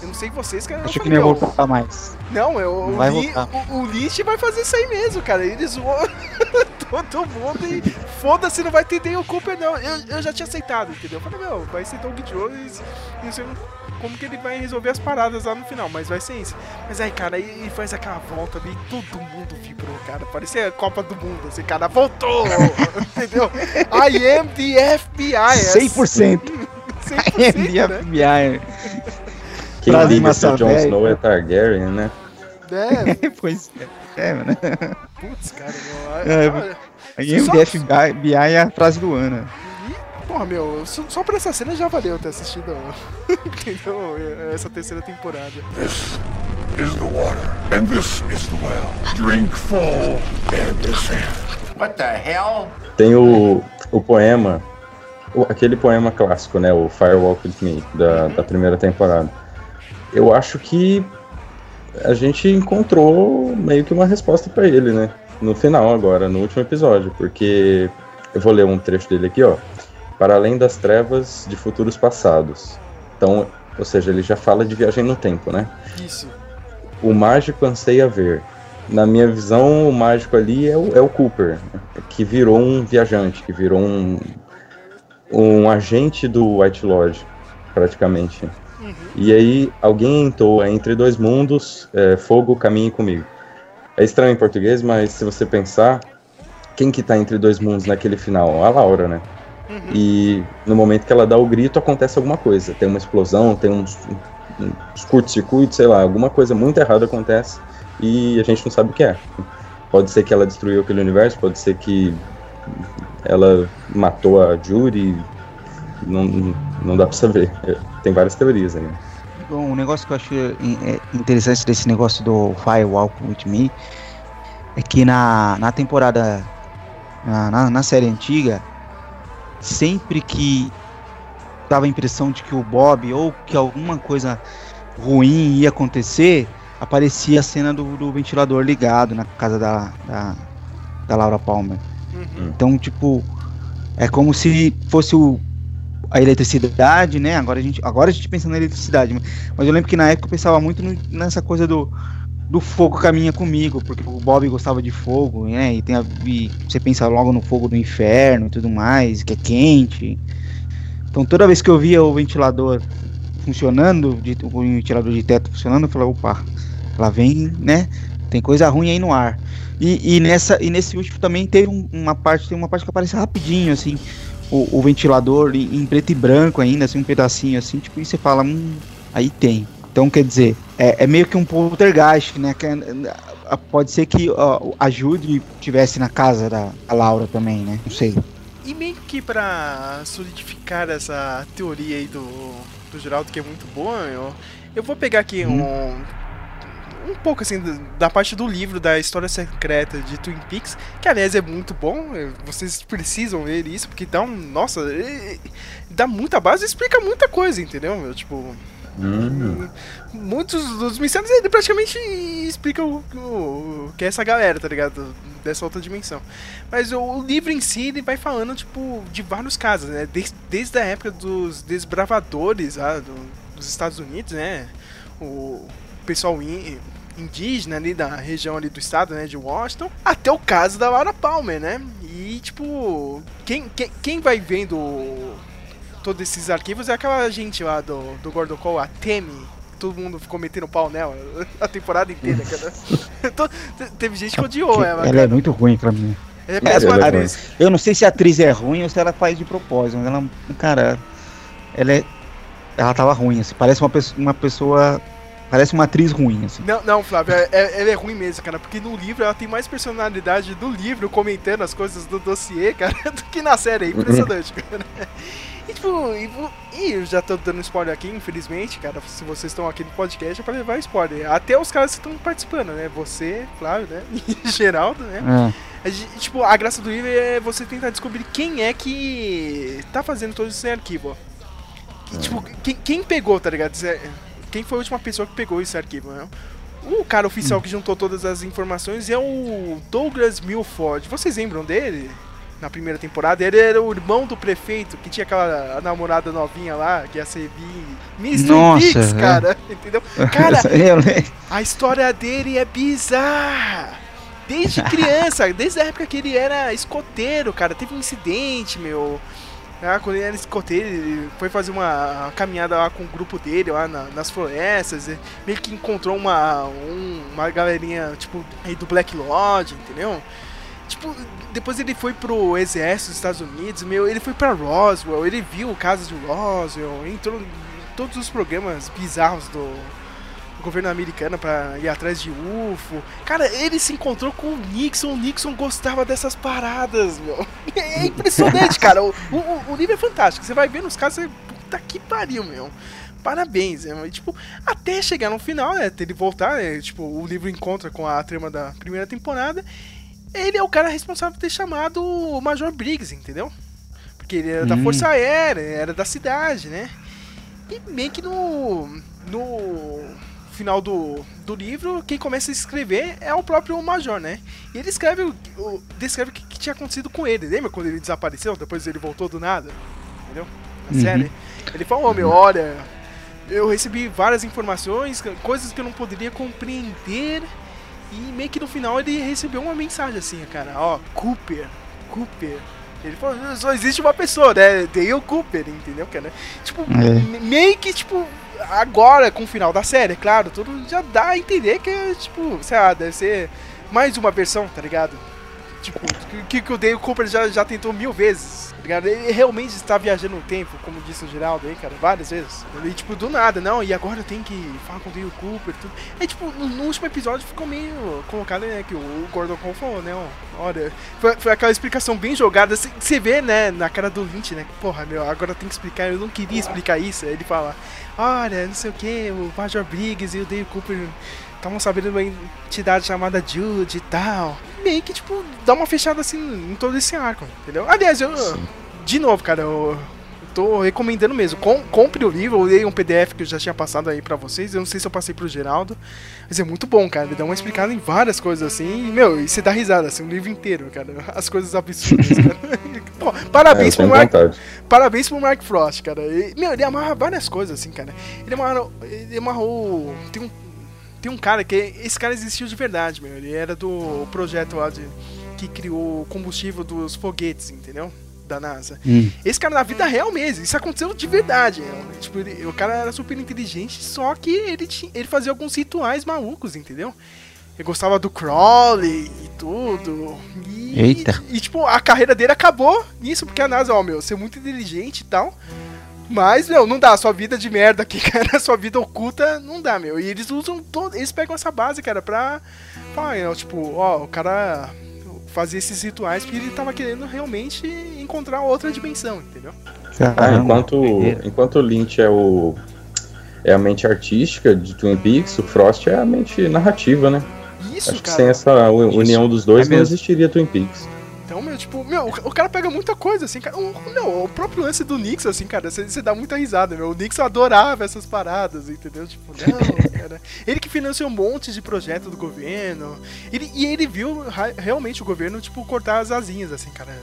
Eu não sei vocês, cara. eu Achei que não ia voltar mais. Não, eu, Não o, vai Li- o, o Lynch vai fazer isso aí mesmo, cara. Ele zoou todo mundo e foda-se, não vai ter nem o Cooper, não. Eu, eu já tinha aceitado, entendeu? Eu falei, meu, vai ser Doug Jones e não sei como que ele vai resolver as paradas lá no final, mas vai ser isso. Mas aí, cara, aí ele faz aquela volta ali, todo mundo vibrou, cara. Parecia a Copa do Mundo, assim, cara, voltou! entendeu? I am the FBI! é 100%. 100%, né? FBI. Quem Frase liga se o Jon. Snow é Targaryen, né? É, pois é, mano. putz, cara, É, meu. olha, Aí Só- o FBI é a frase do ano. Porra, meu, só, só pra essa cena já valeu ter assistido entendeu? essa terceira temporada. This is the water, and this is the well. Drink full and descend. What the hell? Tem o, o poema, o- aquele poema clássico, né? O Firewalk With Me, da, da primeira temporada. Eu acho que a gente encontrou meio que uma resposta pra ele, né? No final agora, no último episódio, porque eu vou ler um trecho dele aqui, ó. Para além das trevas de futuros passados. Então, ou seja, ele já fala de viagem no tempo, né? Isso. o mágico anseia ver. Na minha visão, o mágico ali é o, é o Cooper, né? que virou um viajante, que virou um, um agente do White Lodge, praticamente. E aí, alguém entrou entre dois mundos, é, fogo, caminhe comigo. É estranho em português, mas se você pensar, quem que tá entre dois mundos naquele final? A Laura, né? E no momento que ela dá o grito, acontece alguma coisa. Tem uma explosão, tem uns, uns curto-circuitos, sei lá, alguma coisa muito errada acontece e a gente não sabe o que é. Pode ser que ela destruiu aquele universo, pode ser que ela matou a Judy, não, não dá pra saber. É, Tem várias teorias aí. Bom, um negócio que eu acho é, interessante desse negócio do Firewalk With Me é que na, na temporada, na, na, na série antiga, sempre que dava a impressão de que o Bob ou que alguma coisa ruim ia acontecer, aparecia a cena do, do ventilador ligado na casa da, da, da Laura Palmer. Então, tipo, é como se fosse o, a eletricidade, né? Agora a gente, agora a gente pensa na eletricidade, mas- eu lembro que na época eu pensava muito no- nessa coisa do, do fogo caminha comigo, porque o Bob gostava de fogo, né? E, tem a, e você pensa logo no fogo do inferno e tudo mais, que é quente. Então toda vez que eu via o ventilador funcionando, de, o ventilador de teto funcionando, eu falava, opa, lá vem, né? Tem coisa ruim aí no ar. E, e nessa, e nesse último também teve um- uma parte, tem uma parte que aparece rapidinho, assim, o, o ventilador em, em preto e branco ainda, assim, um pedacinho assim, tipo, e você fala, hum, aí tem. Então, quer dizer, é, é meio que um poltergeist, né? Que, é- pode ser que ó, a Judy tivesse na casa da Laura também, né? Não sei. E meio que pra solidificar essa teoria aí do, do Geraldo, que é muito boa, eu, eu vou pegar aqui um. Um pouco assim da- parte do livro da história secreta de Twin Peaks, que aliás é muito bom, eh, vocês precisam ler isso, porque dá um. Nossa, eh, dá muita base explica muita coisa, entendeu? meu? Tipo, Hum. muitos dos mistérios ele praticamente explica o, o- que é essa galera, tá ligado? Dessa outra dimensão. Mas o, o livro em si, ele vai falando, tipo, de vários casos, né? Desde, desde a época dos desbravadores lá do- dos Estados Unidos, né? O pessoal indígena ali da região ali do estado, né? De Washington. Até o caso da Laura Palmer, né? E tipo, quem, quem, quem vai vendo todos esses arquivos é aquela gente lá do, do Gordon Cole, a Temi. Todo mundo ficou metendo pau nela a temporada inteira, cara. Teve gente que odiou ela, Ela cara. é muito ruim pra mim. É péssima é atriz. Eu não sei se a atriz é ruim ou se ela faz de propósito, mas ela, cara, ela é. Ela tava ruim, assim. Parece uma pessoa. Uma pessoa parece uma atriz ruim, assim. Não, não, Flávio, é, é- ela é ruim mesmo, cara, porque no livro ela tem mais personalidade do livro comentando as coisas do dossiê, cara, do que na série. É impressionante, cara. E tipo, e, eu já tô dando spoiler aqui, infelizmente, cara. Se vocês estão aqui no podcast é pra levar spoiler. Até os caras que estão participando, né? Você, Flávio, né? E Geraldo, né? É. A tipo, a graça do livro é você tentar descobrir quem é que tá fazendo todo esse arquivo. ó. E, tipo, quem, quem pegou, tá ligado? Quem foi a última pessoa que pegou esse arquivo, né? O cara oficial que juntou todas as informações é o Douglas Milford. Vocês lembram dele? Na primeira temporada, ele era o irmão do prefeito que tinha aquela namorada novinha lá, que ia servir Mr. Nossa, é. cara. Entendeu? Cara, a história dele é bizarra. Desde criança, desde a época que ele era escoteiro, cara, teve um incidente, meu. Ah, quando ele era escoteiro, ele foi fazer uma caminhada lá com o grupo dele, lá na- nas florestas, meio que encontrou uma, um- uma galerinha, tipo, aí do Black Lodge, entendeu? Tipo, depois ele foi pro exército dos Estados Unidos, meu, ele foi pra Roswell, ele viu o caso de Roswell, entrou em todos os programas bizarros do governo americano pra ir atrás de UFO. Cara, ele se encontrou com o Nixon, o Nixon gostava dessas paradas, meu. É impressionante, cara. O, o, o livro é fantástico. Você vai ver nos casos, você, puta que pariu, meu. Parabéns, né? E, tipo, até chegar no final, né? Ele voltar, né? Tipo, o livro encontra com a trama da primeira temporada. Ele é o cara responsável por ter chamado o Major Briggs, entendeu? Porque ele era da Hum. Força Aérea, era da cidade, né? E meio que no. No final do, do livro, quem começa a escrever é o próprio Major, né? E ele escreve o, o- descreve o que, que tinha acontecido com ele. Lembra quando ele desapareceu? Depois ele voltou do nada? Entendeu? Na Uhum. série. Ele falou, meu, olha, eu recebi várias informações, coisas que eu não poderia compreender. E meio que no final ele recebeu uma mensagem assim, cara, ó, Cooper, Cooper. Ele falou, só existe uma pessoa, né? Dale Cooper, entendeu, cara? Tipo, É. me- meio que, tipo, agora, com o final da série, é claro, tudo já dá a entender que é, tipo, sei lá, deve ser mais uma versão, tá ligado? Tipo, que, que o Dale Cooper já, já tentou mil vezes, tá ligado? Ele realmente está viajando no tempo, como disse o Geraldo aí, cara, várias vezes. Ele, tipo, do nada, não, e agora tem que falar com o Dale Cooper e tudo. É, tipo, no, no último episódio ficou meio colocado, né, que o Gordon Cole falou, né, ó, olha, foi, foi aquela explicação bem jogada, você vê, né, na cara do Lynch, né, porra, meu, agora tem que explicar, eu não queria explicar isso, aí ele fala, olha, não sei o que, o Major Briggs e o Dale Cooper estavam sabendo de uma entidade chamada Jude e tal. Meio que, tipo, dá uma fechada assim em todo esse arco, entendeu? Aliás, eu. De novo, cara, eu. Tô recomendando mesmo. Com, compre o livro, eu dei um PDF que eu já tinha passado aí pra vocês. Eu não sei se eu passei pro Geraldo. Mas é muito bom, cara. Ele dá uma explicada em várias coisas assim. E, meu, e você dá risada, assim, um livro inteiro, cara. As coisas absurdas, cara. É, eu parabéns pro tenho Mark. vontade. Parabéns pro Mark Frost, cara. E, meu, ele amarra várias coisas, assim, cara. Ele amarrou. Ele amarrou. Tem um, tem um cara que. Esse cara existiu de verdade, meu. Ele era do projeto lá de. Que criou o combustível dos foguetes, entendeu? Da NASA. Hum. Esse cara na vida real mesmo, isso aconteceu de verdade. Tipo, ele- o cara era super inteligente, só que ele, tinha, ele fazia alguns rituais malucos, entendeu? Ele gostava do Crowley e tudo. E, Eita. E, tipo, a carreira dele acabou nisso, porque a NASA, ó, meu, ser muito inteligente e tal. Mas, meu, não dá, sua vida de merda aqui, cara, sua vida oculta, não dá, meu. E eles usam todo, eles pegam essa base, cara, pra falar, né, tipo, ó, o cara fazia esses rituais porque ele tava querendo realmente encontrar outra dimensão, entendeu? Ah, enquanto, enquanto o Lynch é o é a mente artística de Twin Peaks, o Frost é a mente narrativa, né? Isso, Acho que cara. sem essa u- união dos dois É não existiria Twin Peaks. Então, meu, tipo, meu, o, cara pega muita coisa, assim, cara. O, meu, o próprio lance do Nixon, assim, cara, você dá muita risada, meu. O Nixon adorava essas paradas, entendeu? Tipo, não, cara. Ele que financiou um monte de projeto do governo. Ele, e ele viu realmente o governo, tipo, cortar as asinhas, assim, cara.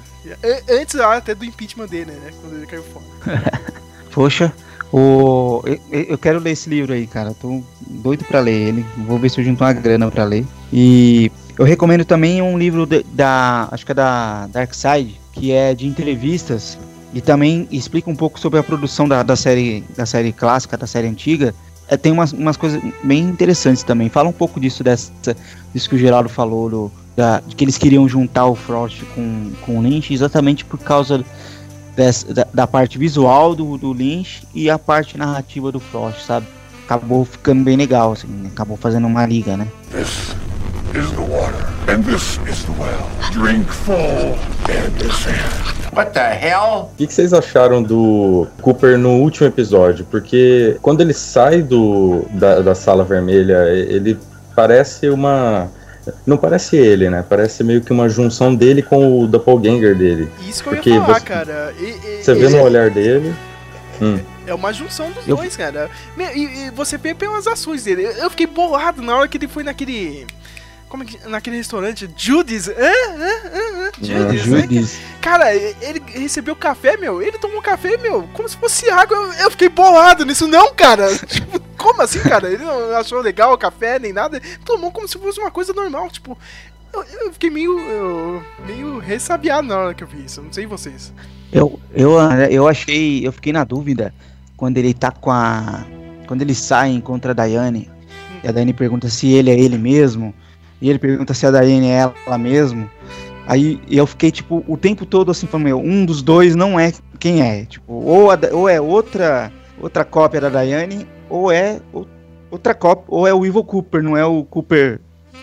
Antes ah, até do impeachment dele, né? Quando ele caiu fora. Poxa, o... eu, eu quero ler esse livro aí, cara. Tô doido pra ler ele. Vou ver se eu junto uma grana pra ler. E Eu recomendo também um livro de, da. Acho que é da Dark Side, que é de entrevistas. E também explica um pouco sobre a produção da, da série da série clássica, da série antiga. É, tem umas, umas coisas bem interessantes também. Fala um pouco disso, dessa, disso que o Geraldo falou, do, da, de que eles queriam juntar o Frost com, com o Lynch exatamente por causa dessa, da, da, parte visual do, do Lynch e a parte narrativa do Frost, sabe? Acabou ficando bem legal, assim, acabou fazendo uma liga, né? This is the water, and this is the well. Drink full and descend. What the hell? O que, que, vocês acharam do Cooper no último episódio? Porque quando ele sai do, da, da sala vermelha, ele parece uma. Não parece ele, né? Parece meio que uma junção dele com o doppelganger dele. Isso que eu ia falar, você, cara. E, e, você vê no olhar dele. Hum. É uma junção dos eu... dois, cara. E, e, você vê pelas ações dele. Eu fiquei bolado na hora que ele foi naquele como é que, naquele restaurante, Judy's. Ah, ah, ah, Judy's, Judy's. Cara, ele recebeu café, meu. Ele tomou café, meu, como se fosse água. Eu, eu fiquei bolado nisso, não, cara. tipo, como assim, cara? Ele não achou legal o café nem nada. Tomou como se fosse uma coisa normal. Tipo, eu, eu fiquei meio, eu, meio ressabiado na hora que eu vi isso. Não sei vocês. Eu, eu, eu achei, eu fiquei na dúvida quando ele tá com a. Quando ele sai contra a Daiane. E a Daiane pergunta se ele é ele mesmo. E ele pergunta se a Daiane é ela mesmo. Aí eu fiquei, tipo, o tempo todo assim, falando, meu, um dos dois não é quem é. Tipo, ou, a, ou é outra outra cópia da Daiane, ou é outra cópia, ou é o Evil Cooper, não é o Cooper,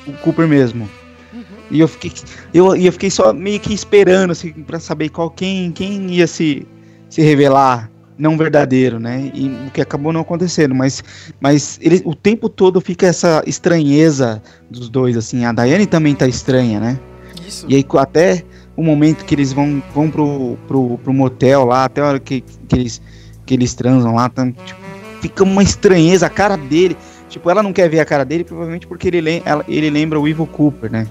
o Cooper mesmo. Uhum. E eu fiquei, eu, eu fiquei só meio que esperando, assim, pra saber qual, quem, quem ia se, se revelar não verdadeiro, né? E o que acabou não acontecendo, mas, mas ele, o tempo todo fica essa estranheza dos dois, assim. A Daiane também tá estranha, né? Isso. E aí até o momento que eles vão, vão pro, pro, pro motel lá, até a hora que, que, eles, que eles transam lá, tá, tipo, fica uma estranheza, a cara dele. Tipo, ela não quer ver a cara dele, provavelmente porque ele, ela, ele lembra o Evil Cooper, né?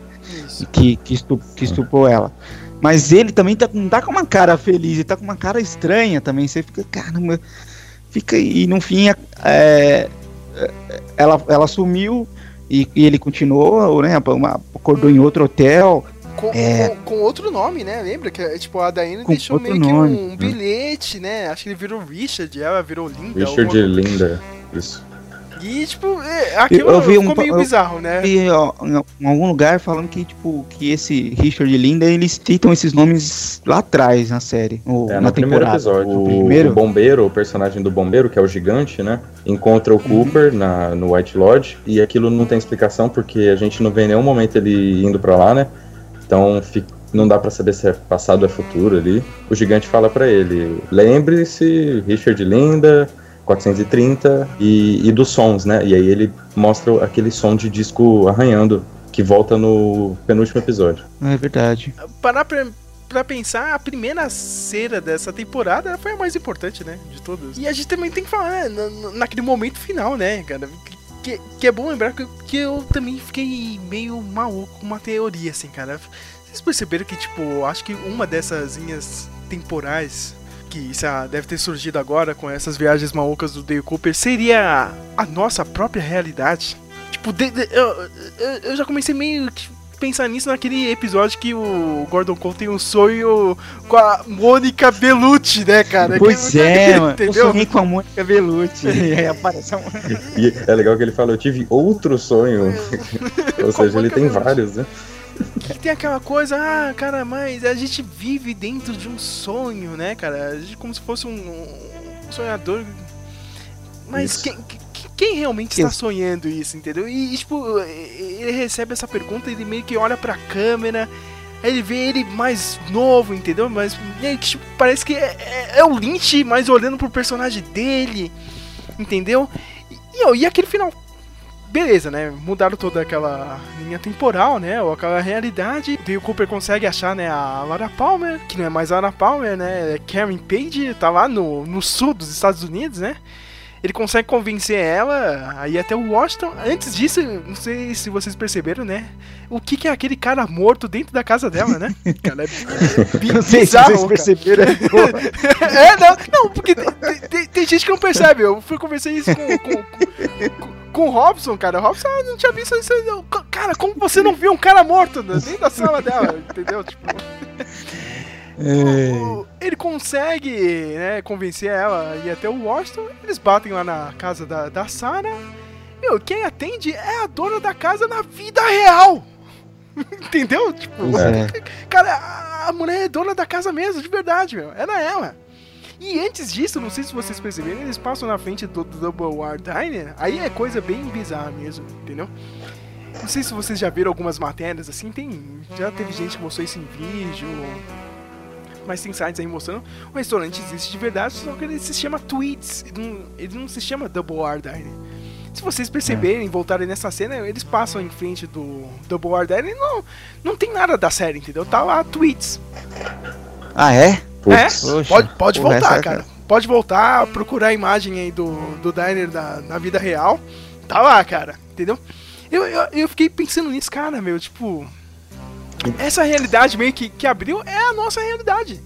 Isso. Que, que, estup, que estuprou ela. Mas ele também tá, não tá com uma cara feliz, ele tá com uma cara estranha também. Você fica, caramba. Fica. E no fim, é, ela, ela sumiu e, e ele continuou, né? Acordou em outro hotel. Com, é... com, com, outro nome, né? Lembra que tipo, a Daína deixou meio nome. que um, um, bilhete, né? Acho que ele virou Richard, ela virou Linda. Richard Linda, isso. E, tipo, é, aquilo eu, vi ficou um, meio eu, bizarro, né? Vi ó, em algum lugar falando que, tipo, que esse Richard Linda, eles citam esses nomes lá atrás na série. Ou, é, na no primeiro episódio. O, primeiro? o bombeiro, o personagem do bombeiro, que é o gigante, né? Encontra o uhum. Cooper na, no White Lodge. E aquilo não tem explicação, porque a gente não vê em nenhum momento ele indo para lá, né? Então fica não dá para saber se é passado ou é futuro ali. O gigante fala para ele: lembre-se, Richard Linda, 430 e, e dos sons, né? E aí ele mostra aquele som de disco arranhando que volta no penúltimo episódio. É verdade. Parar pra, pra pensar, a primeira cera dessa temporada foi a mais importante, né? De todas. E a gente também tem que falar, né? naquele momento final, né, cara? Que, que é bom lembrar que, que eu também fiquei meio maluco com uma teoria, assim, cara. Vocês perceberam que, tipo, acho que uma dessas linhas temporais que isso deve ter surgido agora com essas viagens malucas do Dale Cooper, seria a nossa própria realidade. Tipo, de, de, eu, eu já comecei meio que pensar nisso naquele episódio que o Gordon Cole tem um sonho com a Mônica Bellucci, né, cara? Pois é, mano. Entendeu? Eu sonhei com a Mônica Bellucci. e aí aparece a Mônica. E é legal que ele fala, eu tive outro sonho. Ou seja, ele tem vários, né? que tem aquela coisa, ah, cara, mas a gente vive dentro de um sonho, né, cara? A gente como se fosse um, um sonhador. Mas quem, quem realmente está sonhando isso, entendeu? E, tipo, ele recebe essa pergunta, ele meio que olha pra câmera, ele vê ele mais novo, entendeu? Mas tipo, parece que é, é, é, o Lynch, mas olhando pro personagem dele, entendeu? E, e, e aquele final beleza, né? Mudaram toda aquela linha temporal, né? Ou aquela realidade. E o Cooper consegue achar, né? A Laura Palmer, que não é mais Laura Palmer, né? É Karen Page, tá lá no, no sul dos Estados Unidos, né? Ele consegue convencer ela a ir até o Washington. Antes disso, não sei se vocês perceberam, né? O que, que é aquele cara morto dentro da casa dela, né? Cara, é, é não sei bizarro, se vocês perceberam. é, não, não, porque tem, tem, tem, gente que não percebe. Eu fui conversar isso com, com, com com o Robson, cara. O Robson ah, não tinha visto isso. Cara, como você não viu um cara morto né? dentro da sala dela, entendeu? Tipo. O- ele consegue né, convencer ela a ir até o Washington. Eles batem lá na casa da, da Sarah. Meu, quem atende é a dona da casa na vida real. Entendeu? Tipo, é. cara, a- a mulher é dona da casa mesmo, de verdade, meu. Era ela. E antes disso, não sei se vocês perceberam, eles passam na frente do, do Double War Diner. Aí é coisa bem bizarra mesmo, entendeu? Não sei se vocês já viram algumas matérias assim, tem. Já teve gente que mostrou isso em vídeo. Mas tem sites aí mostrando. O restaurante existe de verdade, só que ele se chama Tweets. Ele não, ele não se chama Double R Diner. Se vocês perceberem, voltarem nessa cena, eles passam em frente do Double R Diner e não, não tem nada da série, entendeu? Tá lá Tweets. Ah, é? Putz. É, Poxa, pode, pode porra, voltar, essa- cara. Pode voltar, procurar a imagem aí do, do diner da, na vida real. Tá lá, cara. Entendeu? Eu, eu, eu fiquei pensando nisso, cara, meu, tipo. Essa realidade meio que, que abriu é a nossa realidade.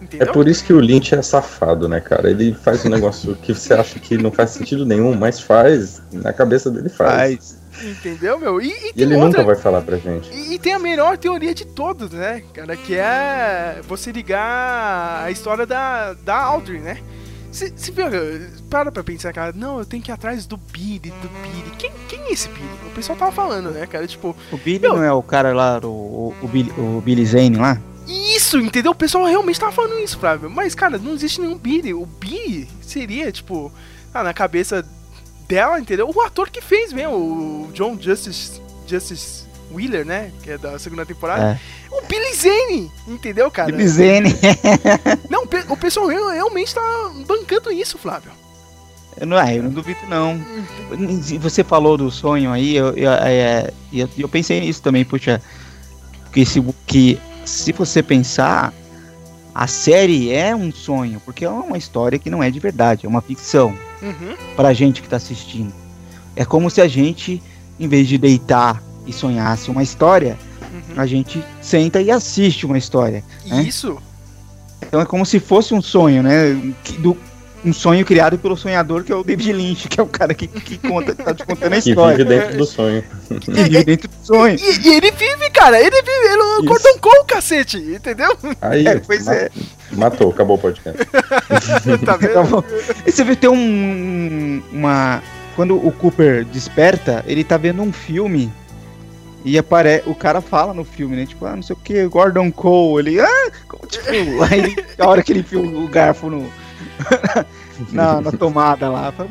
É Entendeu? por isso que o Lynch é safado, né, cara? Ele faz um negócio que você acha que não faz sentido nenhum, mas faz. Na cabeça dele faz. Faz. Entendeu, meu? E, e E ele outra. nunca vai falar pra gente. E, e tem a melhor teoria de todas, né, cara? Que é você ligar a história da, da Audrey, né? Se, se vê, para pra pensar, cara, não, eu tenho que ir atrás do Billy, do Billy. Quem, quem é esse Billy? O pessoal tava falando, né, cara? Tipo, O Billy Meu- não é o cara lá, o, o, Billy, o Billy Zane lá? isso, entendeu? O pessoal realmente tava falando isso, Flávio. Mas, cara, não existe nenhum Billy. O Billy seria, tipo, ah, na cabeça dela, entendeu? O ator que fez mesmo, o John Justice, Justice Wheeler, né? Que é da segunda temporada. O Billy Zane, entendeu, cara? Billy Zane. Não, o pessoal real- realmente tá bancando isso, Flávio. Eu não, ah, eu não duvido, não. Você falou do sonho aí, eu, eu, é, eu, eu pensei nisso também, puxa. Que se, que se você pensar, a série é um sonho, porque é uma história que não é de verdade, é uma ficção Uhum. pra gente que tá assistindo. É como se a gente, em vez de deitar e sonhasse uma história, Uhum. a gente senta e assiste uma história. né? Isso. Então é como se fosse um sonho, né? Que- do- um sonho criado pelo sonhador, que é o David Lynch, que é o cara que, que conta, tá te contando a Que história. vive dentro do sonho. Que vive dentro do sonho. E, e ele vive, cara. Ele vive. Ele é o Isso. Cordon Cole, cacete. Entendeu? Aí, É, pois ma- é. matou, acabou o podcast. tá vendo? E você vê tem um, uma quando o Cooper desperta, ele tá vendo um filme e apare... o cara fala no filme, né? Tipo, ah, não sei o que, Gordon Cole, ele, ah, tipo, aí a hora que ele enfia o garfo no na, na tomada lá, fala,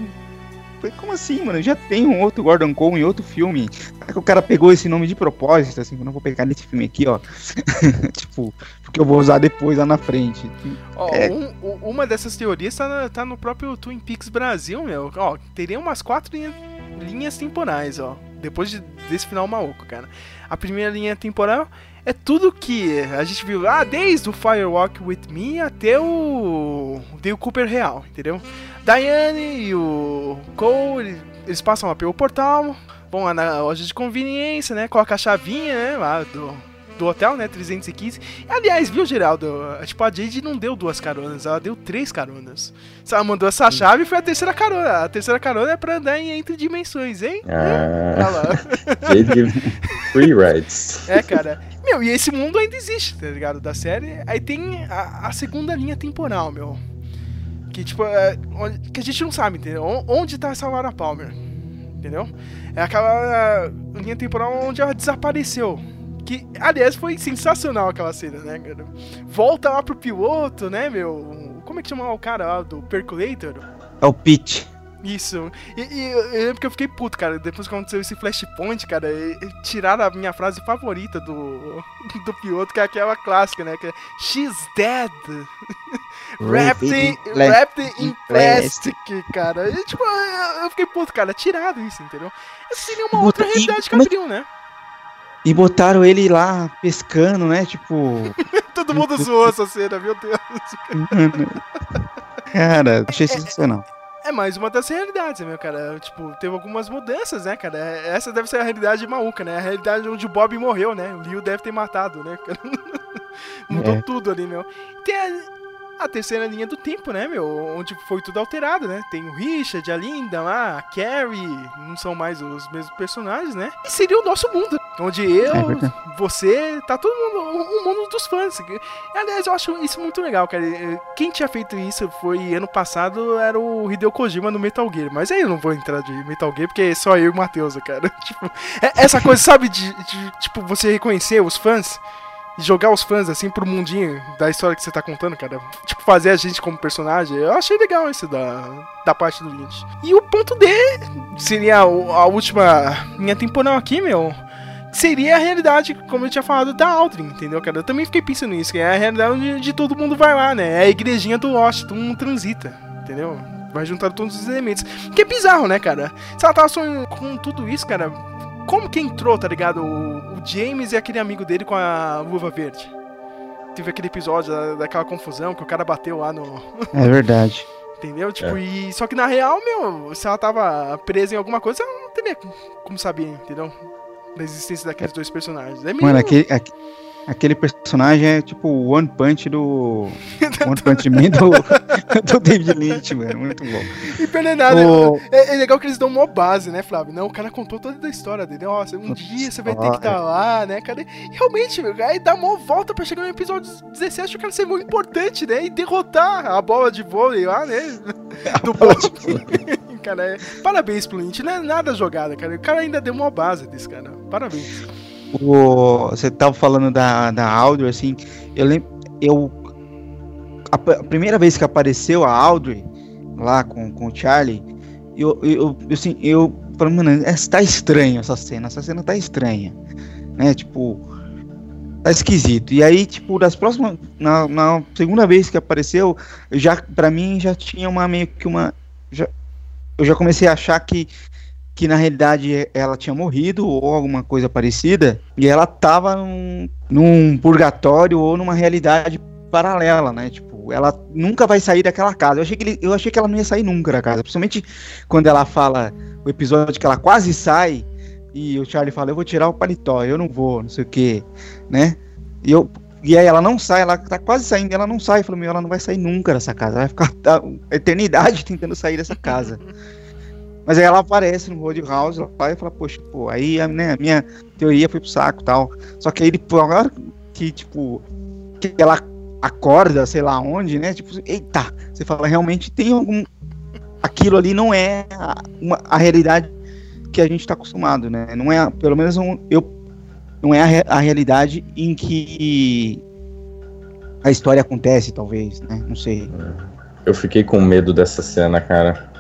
"Foi, como assim, mano? Já tem um outro Gordon Cole em outro filme. Será que o cara pegou esse nome de propósito, assim, eu não vou pegar nesse filme aqui, ó. tipo, porque eu vou usar depois lá na frente. Ó, É. um- uma dessas teorias tá, tá no próprio Twin Peaks Brasil, meu. Ó, teria umas quatro linha- linhas temporais, ó. Depois de- desse final maluco, cara. A primeira linha temporal é tudo que a gente viu lá, desde o Firewalk With Me até o Dale Cooper real, entendeu? Diane e o Cole, eles- eles passam lá pelo portal, vão lá na loja de conveniência, né? Coloca a chavinha, né? Lá do, do hotel, né? 315. Aliás, viu, Geraldo? Tipo, a Jade não deu duas caronas, ela deu três caronas. Se ela mandou essa chave, foi a terceira carona. A terceira carona é pra andar em entre dimensões, hein? Ah. Jade free rides. É, cara. Meu, e esse mundo ainda existe, tá ligado? Da série. Aí tem a, a segunda linha temporal, meu. Que, tipo, é, onde- que a gente não sabe, entendeu? Onde tá essa Laura Palmer? Entendeu? É aquela é, linha temporal onde ela desapareceu. Que, aliás, foi sensacional aquela cena, né, cara? Volta lá pro piloto, né, meu? Como é que chama o cara lá do Percolator? É o Pete. Isso. E, e eu lembro que eu fiquei puto, cara. Depois que aconteceu esse flashpoint, cara, tiraram a minha frase favorita do, do piloto, que é aquela clássica, né? Que é She's dead. wrapped, in, wrapped in plastic, cara. E, tipo, eu, eu fiquei puto, cara. Tiraram isso, entendeu? Essa seria uma outra realidade é que- abriu, né? E botaram ele lá pescando, né? Tipo. Todo mundo zoou essa cena, meu Deus. Cara, achei sensacional. É mais uma das realidades, meu cara? Tipo, teve algumas mudanças, né, cara? Essa deve ser a realidade maluca, né? A realidade onde o Bob morreu, né? O Leo deve ter matado, né? Mudou É. tudo ali, meu. Tem a terceira linha do tempo, né, meu? Onde foi tudo alterado, né? Tem o Richard, a Linda lá, a Carrie, não são mais os mesmos personagens, né? E seria o nosso mundo, onde eu, É verdade. você, tá todo mundo, o mundo dos fãs. Aliás, eu acho isso muito legal, cara. Quem tinha feito isso foi ano passado, era o Hideo Kojima no Metal Gear. Mas aí eu não vou entrar de Metal Gear, porque é só eu e o Matheus, cara. Tipo, é- essa coisa, sabe, de, de, tipo, você reconhecer os fãs jogar os fãs assim pro mundinho da história que você tá contando, cara. Tipo, fazer a gente como personagem. Eu achei legal isso da, da parte do Lynch. E o ponto D seria o- a última linha temporal aqui, meu. Seria a realidade, como eu tinha falado, da Aldrin, entendeu, cara? Eu também fiquei pensando nisso, que é a realidade onde de todo mundo vai lá, né? É a igrejinha do Lost, todo mundo transita, entendeu? Vai juntar todos os elementos. Que é bizarro, né, cara? Se ela tava sonhando com tudo isso, cara, como que entrou, tá ligado? O, o James e aquele amigo dele com a luva verde. Teve aquele episódio da- daquela confusão que o cara bateu lá no. É verdade. Entendeu? Tipo, e. Só que na real, meu, se ela tava presa em alguma coisa, ela não teria como saber, entendeu? Da existência daqueles dois personagens. É meio. Mano, aquele, aque- aquele personagem é tipo o One Punch do. One Punch Man do, do David Lynch, mano. Muito bom. Envenenado. O- É, é legal que eles dão uma base, né, Flávio? Não, o cara contou toda a história dele. Nossa, um dia você vai ter que estar lá, né, cara? E realmente, meu, aí dá uma volta pra chegar no episódio 17 o cara ser muito importante, né? E derrotar a bola de vôlei lá, né? Do bola Cara, é... parabéns pro Lynch. Não é nada jogada, cara. O cara ainda deu uma base desse cara. Parabéns. O, você tava falando da, da Audrey, assim, eu lembro, eu, a, a primeira vez que apareceu a Audrey, lá com, com o Charlie, eu, eu, assim, eu falei, mano, essa tá estranha essa cena, essa cena tá estranha, né, tipo, tá esquisito, e aí, tipo, das próximas, na, na segunda vez que apareceu, eu já, pra mim, já tinha uma, meio que uma, já, eu já comecei a achar que que na realidade ela tinha morrido ou alguma coisa parecida e ela tava num, num purgatório ou numa realidade paralela, né? Tipo, ela nunca vai sair daquela casa. Eu achei que, ele, eu achei que ela não ia sair nunca da casa, principalmente quando ela fala o episódio que ela quase sai e o Charlie fala: "Eu vou tirar o paletó, eu não vou, não sei o que, né?" E eu e aí ela não sai, ela tá quase saindo, ela não sai, eu meu, ela não vai sair nunca dessa casa, ela vai ficar a eternidade tentando sair dessa casa. Mas aí ela aparece no Roadhouse, vai e fala, poxa, pô, aí a, né, a minha teoria foi pro saco tal. Só que aí depois, agora que, tipo, que ela acorda, sei lá onde, né? Tipo, eita, você fala, realmente tem algum. Aquilo ali não é a, uma- a realidade que a gente tá acostumado, né? Não é, pelo menos um- eu. Não é a, a realidade em que a história acontece, talvez, né? Não sei. Eu fiquei com medo dessa cena, cara.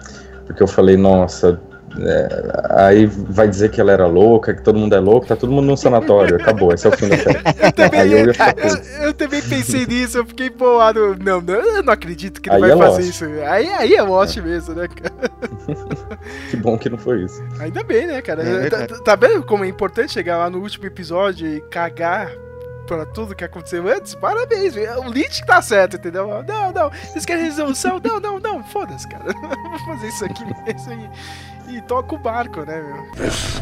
Porque eu falei, nossa, é, aí vai dizer que ela era louca, que todo mundo é louco, tá todo mundo num sanatório, acabou, esse é o fim da série. eu ficar puto. Eu, eu também pensei nisso, eu fiquei bolado. Não, não, eu não acredito que ele Aí vai é fazer Lost. isso. Aí, aí é Lost mesmo, né, cara? Que bom que não foi isso. Ainda bem, né, cara? É tá, tá vendo como é importante chegar lá no último episódio e cagar pra tudo que aconteceu antes? Parabéns, o Lynch tá certo, entendeu? Não, não, vocês querem resolução? Não, não, não, foda-se, cara. Vou fazer isso aqui mesmo e, e toca o barco, né, meu? This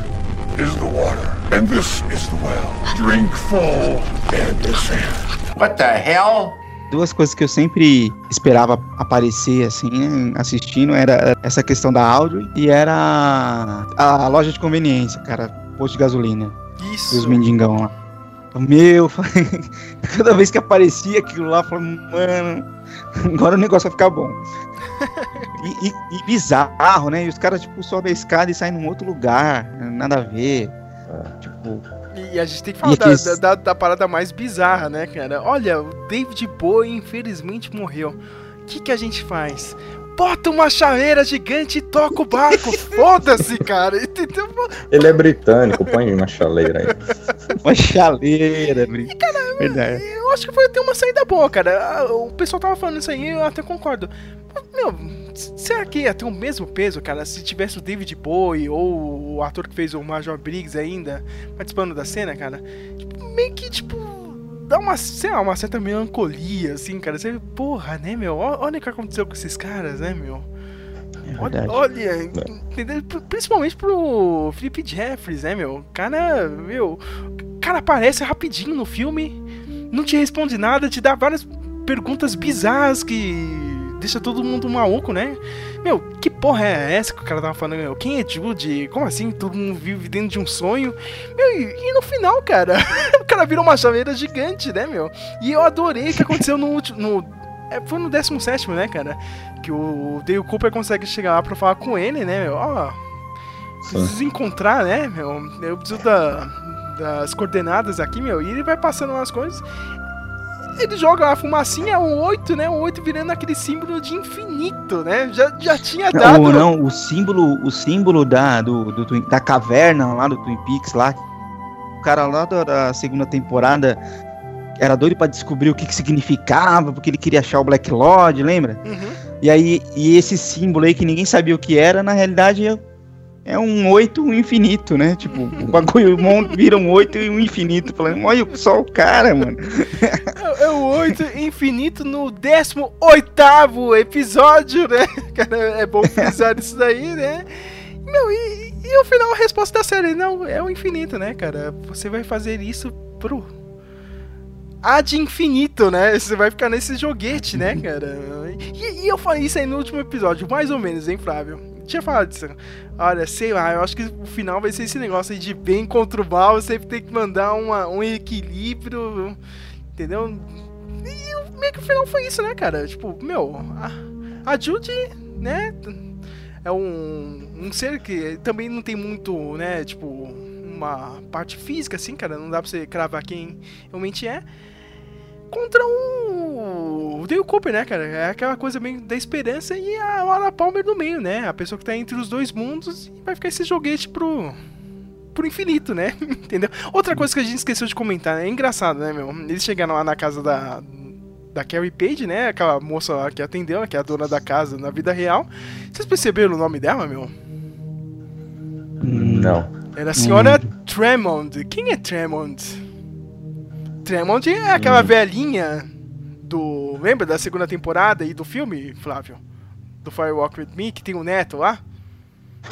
is the water, and this is the well. Drink full and descend. What the hell? duas coisas que eu sempre esperava aparecer assim, né, assistindo, era essa questão da áudio e era a, a loja de conveniência, cara, posto de gasolina, e os Isso. mendigão lá. Meu, toda vez que aparecia aquilo lá, eu falava, mano, agora o negócio vai ficar bom. E, e- e bizarro, né? E os caras, tipo, sobem a escada e saem num outro lugar, nada a ver. Tipo, E a gente tem que falar da, da- da parada mais bizarra, né, cara? Olha, o David Bowie infelizmente morreu. O que, que a gente faz? Bota uma chaveira gigante e toca o barco. Foda-se, cara. Ele é britânico, põe uma chaleira aí. uma chaleira, verdade. Eu acho que foi até uma saída boa, cara. O pessoal tava falando isso aí, eu até concordo. Mas, Meu, será que ia ter o mesmo peso, cara, se tivesse o David Bowie ou o ator que fez o Major Briggs ainda participando da cena, cara? Tipo, meio que, tipo, dá uma, sei lá, uma certa melancolia, assim, cara. Você, porra, né, meu? Olha o que aconteceu com esses caras, né, meu? É Olha, olha? Pri- principalmente pro Felipe Jeffries, né, meu? Cara, meu, cara aparece rapidinho no filme, não te responde nada, te dá várias perguntas bizarras que deixa todo mundo maluco, né? Meu, que porra é essa que o cara tava falando? Meu? Quem é Jude? Como assim? Todo mundo vive dentro de um sonho? Meu, e, e no final, cara, o cara virou uma chaveira gigante, né, meu? E eu adorei o que aconteceu no último. No, é, foi no 17, né, cara? Que o Dale Cooper consegue chegar lá pra falar com ele, né, meu? Ó, preciso encontrar, né, meu? Eu preciso da, das coordenadas aqui, meu. E ele vai passando umas coisas ele joga uma fumacinha, um 8, né? Um 8 virando aquele símbolo de infinito, né? Já, já tinha dado. Não, não, o símbolo, o símbolo da, do, do, da caverna lá do Twin Peaks lá. O cara lá da, da segunda temporada era doido para descobrir o que, que significava, porque ele queria achar o Black Lodge, lembra? Uhum. E aí, e esse símbolo aí que ninguém sabia o que era, na realidade é um oito infinito, né? Tipo, o bagulho vira um oito e um infinito. Falando, olha só o cara, mano. É, é o oito infinito no 18 episódio, né? Cara, é bom frisar isso daí, né? Meu, e, e o final, a resposta da série, não, é o infinito, né, cara? Você vai fazer isso pro ad infinito, né? Você vai ficar nesse joguete, né, cara? E, e, eu falei isso aí no último episódio, mais ou menos, hein, Flávio? Tinha falado disso. Olha, sei lá, eu acho que o final vai ser esse negócio de bem contra o mal, você tem que mandar uma, um equilíbrio, entendeu? E meio que o final foi isso, né, cara? Tipo, meu, a, a Judy, né, é um, um ser que também não tem muito, né, tipo, uma parte física, assim, cara, não dá pra você cravar quem realmente é contra um. O Dale Cooper, né, cara? É aquela coisa meio da esperança e a Laura Palmer no meio, né? A pessoa que tá entre os dois mundos e vai ficar esse joguete pro. pro infinito, né? Entendeu? Outra coisa que a gente esqueceu de comentar, né? É engraçado, né, meu? Eles chegaram lá na casa da. Da Carrie Page, né? Aquela moça lá que atendeu, que é a dona da casa na vida real. Vocês perceberam o nome dela, meu? Não. Era a senhora hum. Tremond. Quem é Tremond? Tremont é aquela hum. velhinha do. Lembra da segunda temporada e do filme, Flávio? Do Firewalk With Me, que tem o um neto lá?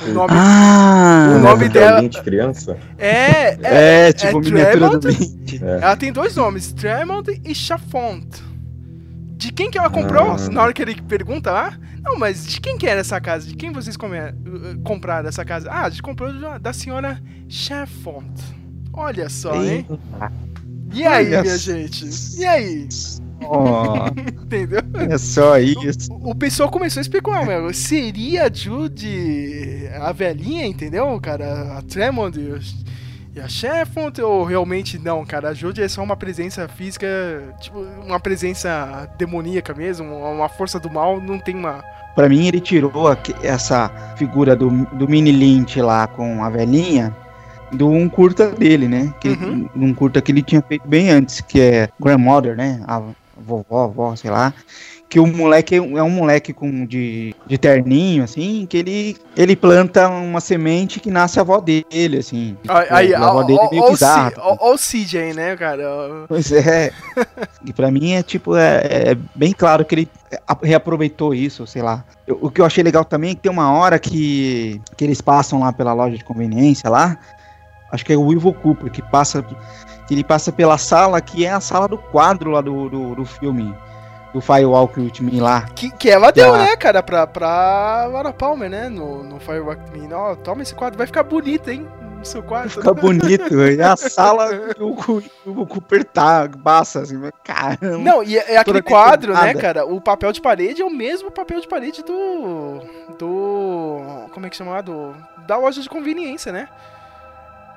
O nome, ah, o nome dela. De criança? É, é, é, é tipo é miniatura do é. Ela tem dois nomes, Tremont e Chafont. De quem que ela comprou? Ah. Na hora que ele pergunta lá? Não, mas de quem que era essa casa? De quem vocês comer, uh, compraram essa casa? Ah, a gente comprou da senhora Chafont. Olha só, hein? E aí, Olha minha gente? E aí? Oh, Entendeu? É só isso. O, o, pessoal começou a especular, meu. Seria a Judy a velhinha, entendeu, cara? A Tremond e a Sheffont? Ou realmente não, cara? A Judy é só uma presença física, tipo, uma presença demoníaca mesmo, uma força do mal, não tem uma. Pra mim, ele tirou essa figura do, do mini Lynch lá com a velhinha do um curta dele, né? Que uhum. um curta que ele tinha feito bem antes, que é Grandmother, né? A vovó, avó, sei lá. Que o moleque é um moleque com de, de terninho, assim, que ele, ele planta uma semente que nasce a avó dele, assim. Aí, a avó dele é meio bizarra. Olha o CJ, né, cara? Pois é. e pra mim é tipo, é, é, bem claro que ele reaproveitou isso, sei lá. Eu, o que eu achei legal também é que tem uma hora que, que eles passam lá pela loja de conveniência lá, acho que é o Ivo Cooper, que passa. Que ele passa pela sala que é a sala do quadro lá do, do, do filme. Do Firewalk With Me lá. Que, que ela deu, né, cara, pra, pra Laura Palmer, né? No, no Firewalk With Me. Ó, toma esse quadro, vai ficar bonito, hein? No seu quadro. Fica bonito, é a sala que o, o, o Cooper tá, passa, assim, caramba. Não, e é, é aquele quadro, né, cara? O papel de parede é o mesmo papel de parede do. Do. Como é que chama? Do, da loja de conveniência, né?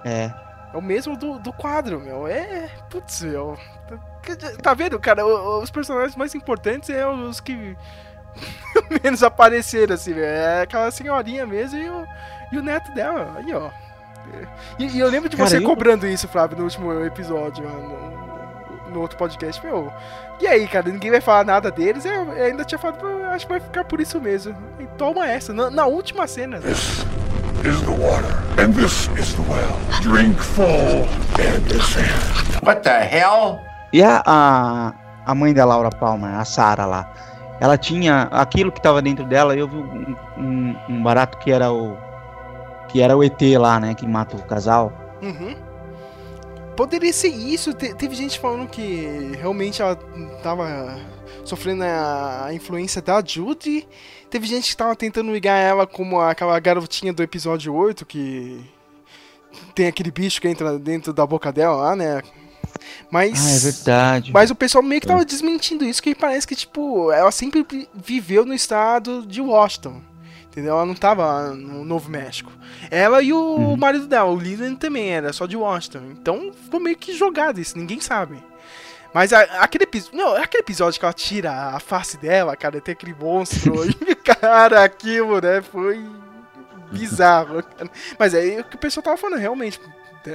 É. É o mesmo do, do quadro, meu. É. Putz, meu. Tá vendo, cara? Os personagens mais importantes é os que menos apareceram, assim, velho. É aquela senhorinha mesmo e o, e o neto dela. Aí, ó. E, e eu lembro de cara, você eu... cobrando isso, Flávio, no último episódio, no, no, outro podcast, meu. E aí, cara, ninguém vai falar nada deles. Eu, eu ainda tinha falado, acho que vai ficar por isso mesmo. E toma essa, na, na última cena. Is the water, and this is the well. Drink full and descend. What the hell? E a, a, a mãe da Laura Palmer, a Sarah lá, ela tinha aquilo que estava dentro dela. Eu vi um, um, um, barato que era o que era o ET lá, né, que mata o casal. Uhum. poderia ser isso. Te- teve gente falando que realmente ela tava sofrendo a, a influência da Judy. Teve gente que tava tentando ligar ela como aquela garotinha do episódio 8 que tem aquele bicho que entra dentro da boca dela lá, né? Mas. Ah, é verdade. Mas o pessoal meio que tava desmentindo isso, que parece que, tipo, ela sempre vi- viveu no estado de Washington. Entendeu? Ela não tava no Novo México. Ela e o marido dela, o Leland também era só de Washington. Então ficou meio que jogado isso, ninguém sabe. Mas a- aquele episódio. Não, aquele episódio que ela tira a face dela, cara, tem aquele monstro. e, cara, aquilo, né? Foi bizarro. cara. Mas é o que o pessoal tava falando, realmente.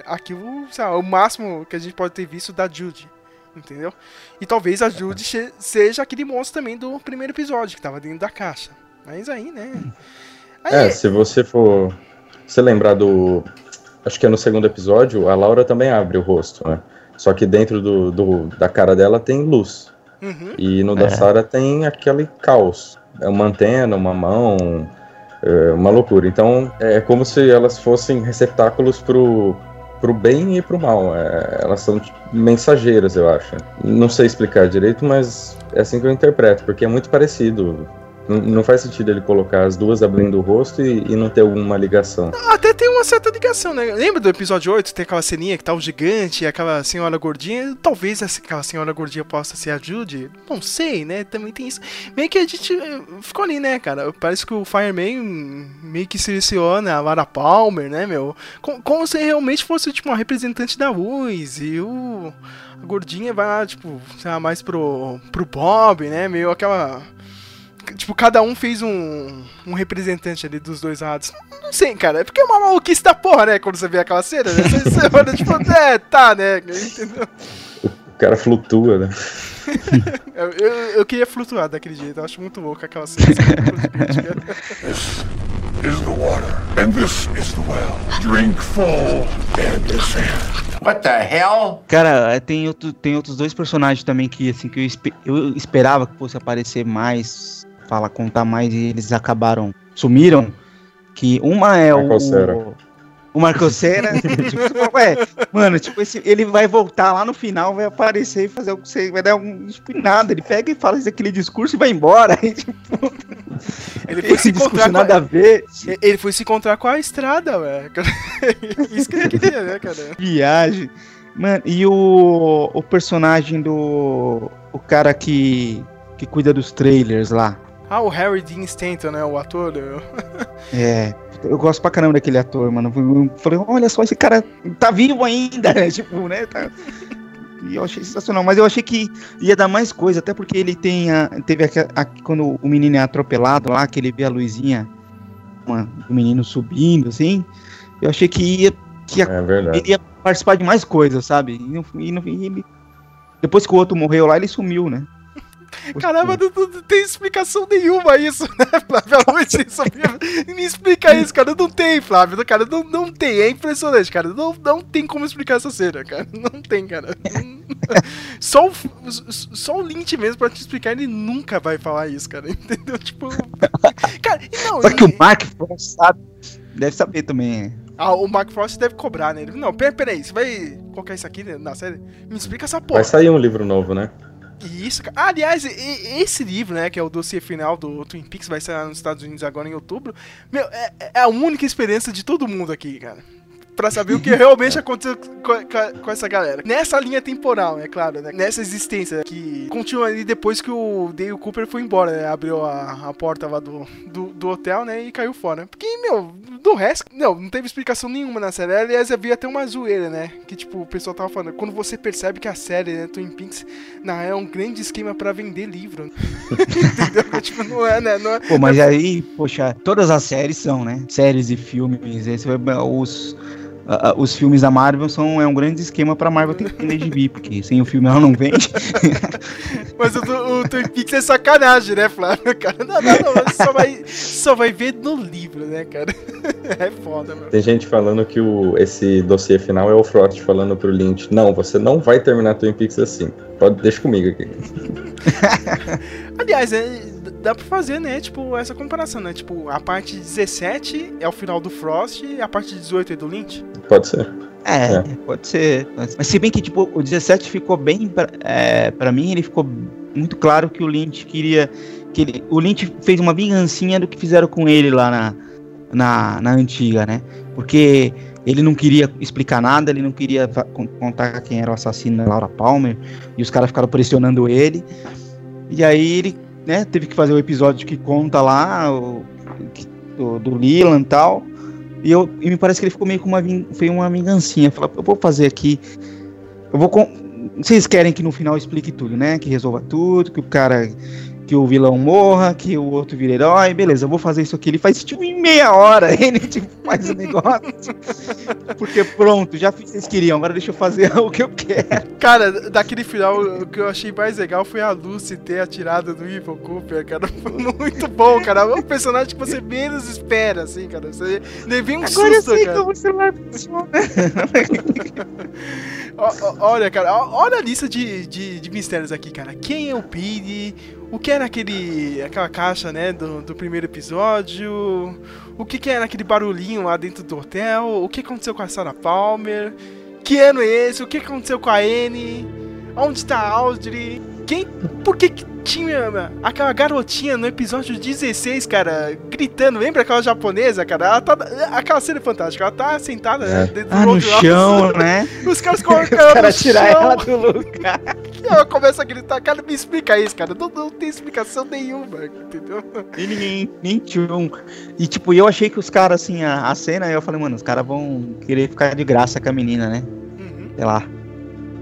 Aquilo, sei lá, o máximo que a gente pode ter visto da Judy. Entendeu? E talvez a Judy che- seja aquele monstro também do primeiro episódio, que tava dentro da caixa. Mas aí, né? Aí, É, se você for. Se lembrar do. Acho que é no segundo episódio, a Laura também abre o rosto, né? Só que dentro do, do- da cara dela tem luz. Uhum. E no da É. Sarah tem aquele caos. É uma antena, uma mão, é uma loucura. Então é como se elas fossem receptáculos pro, pro bem e pro mal. É, elas são tipo, mensageiras, eu acho. Não sei explicar direito, mas é assim que eu interpreto, porque é muito parecido. Não, não faz sentido ele colocar as duas abrindo o rosto e, e não ter alguma ligação. Até tem uma certa ligação, né? Lembra do episódio 8? Tem aquela ceninha que tá o gigante e aquela senhora gordinha. Talvez aquela senhora gordinha possa ser a Judy. Não sei, né? Também tem isso. Meio que a gente eh, ficou ali, né, cara? Parece que o Fireman meio que seleciona a Lara Palmer, né, meu? Com- Como, se realmente fosse, tipo, uma representante da luz. E o. A gordinha vai lá, tipo, sei lá, mais pro, pro Bob, né? Meio aquela. Tipo, cada um fez um, um representante ali dos dois lados. Não sei, cara. É porque é uma maluquice da porra, né? Quando você vê aquela cena, né? Você, você olha, tipo, é, tá, né? Entendeu? O cara flutua, né? Eu, eu, eu queria flutuar daquele jeito. Eu acho muito louco aquela cena. assim, Is the water, and this is the well. Drink full and descend. What the hell? Cara, tem, outro, tem outros dois personagens também que, assim, que eu, espe- eu esperava que fosse aparecer mais, falar, contar mais, e eles acabaram, sumiram. Que uma é o. O Marco Cera. tipo, ué, mano, tipo, esse, ele vai voltar lá no final, vai aparecer e fazer algo, sei, vai dar algum. Tipo, nada. Ele pega e fala aquele discurso e vai embora. Aí, tipo, Ele foi se esse discurso encontrar com nada a... a ver. Ele foi se encontrar com a estrada, velho. Isso que ele queria, né, cara? Viagem. Mano, e o, o personagem do. O cara que. que cuida dos trailers lá. Ah, o Harry Dean Stanton, né? O ator. né? É. Eu gosto pra caramba daquele ator, mano. Eu falei, olha só, esse cara tá vivo ainda, né? Tipo, né? Tá... E eu achei sensacional. Mas eu achei que ia dar mais coisa, até porque ele tem a, teve aqui, aqui quando o menino é atropelado lá, que ele vê a luzinha uma, do menino subindo, assim. Eu achei que ia, que ia É ia participar de mais coisas, sabe? E, não- e não- e ele- depois que o outro morreu lá, ele sumiu, né? Caramba, não, não- não tem explicação nenhuma isso, né, Flávio? A luz isso Me explica isso, cara. Não tem, Flávio. Cara, não, não tem. É impressionante, cara. Não, não tem como explicar essa cena, cara. Não tem, cara. Só o, só o Lynch mesmo pra te explicar, ele nunca vai falar isso, cara. Entendeu? Tipo. Cara, não. Só que e- o Mark Frost sabe, deve saber também. Ah, o Mark Frost deve cobrar nele. Não, pera, peraí, você vai colocar isso aqui na série? Me explica essa porra. Vai sair um livro novo, né? Isso, cara. Ah, aliás, e- e- esse livro, né, que é o dossiê final do Twin Peaks, vai sair nos Estados Unidos agora em outubro. Meu, é, é a única esperança de todo mundo aqui, cara. Pra saber o que realmente aconteceu com, com- essa galera. Nessa linha temporal, é claro, né? Nessa existência que continua ali depois que o Dale Cooper foi embora, né? Abriu a, a porta lá do, do, do hotel, né? E caiu fora. Porque, meu, do resto, não, não teve explicação nenhuma na série. Aliás, havia até uma zoeira, né? Que, tipo, o pessoal tava falando. Quando você percebe que a série, né, Twin Peaks, na é um grande esquema pra vender livro. Entendeu? tipo, não é, né? Não é, Pô, mas aí, poxa, todas as séries são, né? Séries e filmes. Esse, vai- os, a- os filmes da Marvel são é um grande esquema pra Marvel ter que vender de vir, porque sem o filme ela não vende. Mas o, do- o Twin Peaks é sacanagem, né, Flávio? Cara, não, não, não. Você só vai, só vai ver no livro, né, cara? É foda, meu. Tem gente falando que o, esse dossiê final é o Frost falando pro Lynch: Não, você não vai terminar Twin Peaks assim. Pode, deixa comigo aqui. Aliás, é, dá pra fazer, né, tipo, essa comparação, né? Tipo, a parte 17 é o final do Frost e a parte 18 é do Lynch. Pode ser. É, pode ser. Mas se bem que, tipo, o 17 ficou bem. Pra, é, pra mim, ele ficou muito claro que o Lynch queria. Que ele, o Lynch fez uma vingancinha do que fizeram com ele lá na, na, na antiga, né? Porque ele não queria explicar nada, ele não queria contar quem era o assassino da Laura Palmer, e os caras ficaram pressionando ele. E aí ele, né, teve que fazer o episódio que conta lá, o, que- do, do e tal. E, eu, e me parece que ele ficou meio com uma, foi uma vingancinha. Falou, eu vou fazer aqui. Eu vou. con- Vocês querem que no final explique tudo, né? Que resolva tudo, que o cara. Que o vilão morra, que o outro vira herói, beleza, eu vou fazer isso aqui. Ele faz tipo em meia hora, ele tipo, faz o negócio. Porque pronto, já fiz o que vocês queriam, agora deixa eu fazer o que eu quero. Cara, daquele final, o que eu achei mais legal foi a Lucy ter atirado no Evil Cooper, cara. Foi muito bom, cara. É o personagem que você menos espera, assim, cara. Você levei um Agora eu susto, sei cara. como o celular funciona. Olha, cara, olha a lista de, de, de mistérios aqui, cara. Quem é o Piri? O que é naquele, aquela caixa, né, do, do primeiro episódio? O que, que é naquele barulhinho lá dentro do hotel? O que aconteceu com a Sarah Palmer? Que ano é esse? O que aconteceu com a Anne? Onde tá a Audrey? Quem... Por que que tinha aquela garotinha no episódio 16, cara, gritando? Lembra aquela japonesa, cara? Ela tá... Aquela cena é fantástica. Ela tá sentada É. dentro Ah, do no Roadhouse. chão, né? Os caras colocam ela no chão. ela do lugar. E ela começa a gritar, cara, me explica isso, cara. Não, não tem explicação nenhuma, entendeu? E ninguém, nem tchum. E tipo, eu achei que os caras, assim, a, a cena, eu falei, mano, os caras vão querer ficar de graça com a menina, né? Uhum. Sei lá.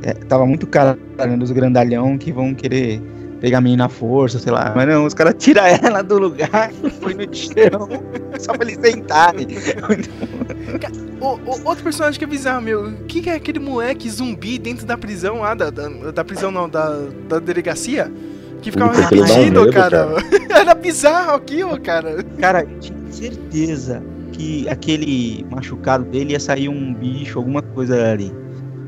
É, tava muito cara né, dos grandalhão que vão querer pegar a menina à força, sei lá. Mas não, os caras tiram ela do lugar e põe no chão só pra eles sentarem. O, o- outro personagem que é bizarro, meu. O que, que é aquele moleque zumbi dentro da prisão lá? Da, da, da prisão não, da, da delegacia? Que ficava Puta, repetindo, medo, cara. Era bizarro aquilo, cara. Cara, eu tinha certeza que aquele machucado dele ia sair um bicho, alguma coisa ali.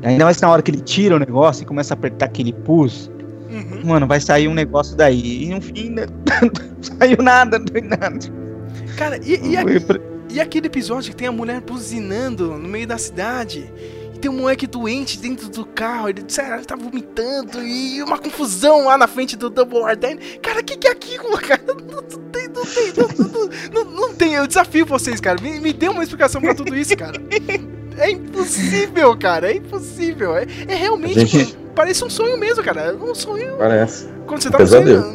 Ainda mais na hora que ele tira o negócio e começa a apertar aquele pus. Uhum. Mano, vai sair um negócio daí. E no fim, né, não saiu nada, não foi nada. Cara, e, e, a- e aquele episódio que tem a mulher buzinando no meio da cidade? E tem um moleque doente dentro do carro, ele, ele tá vomitando e uma confusão lá na frente do Double Arden. Cara, o que, que é aquilo, cara? Não, tem, não tem, não, não, não, não tem. Eu desafio vocês, cara. Me, me dê uma explicação pra tudo isso, cara. É impossível, cara. É impossível. É, é realmente. Gente- Parece um sonho mesmo, cara. É um sonho. Parece. Quando você tá pesadelo.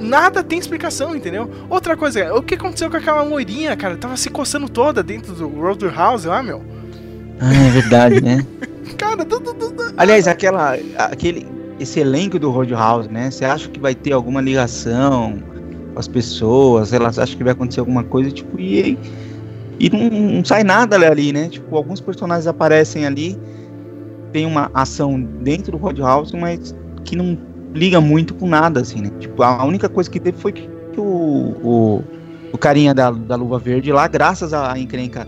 nada tem explicação, entendeu? Outra coisa, o que aconteceu com aquela loirinha, cara? Tava se coçando toda dentro do Roadhouse lá, meu. Ah, é verdade, né? Cara, tu, tu, tu, tu- Aliás, aquela, aquele, esse elenco do Roadhouse, né? Você acha que vai ter alguma ligação com as pessoas? Elas acham que vai acontecer alguma coisa, tipo, e, e não, não sai nada ali, né? Tipo, alguns personagens aparecem ali, tem uma ação dentro do Roadhouse, mas que não liga muito com nada, assim, né? Tipo, a única coisa que teve foi que o, o, o carinha da, da Luva Verde lá, graças à encrenca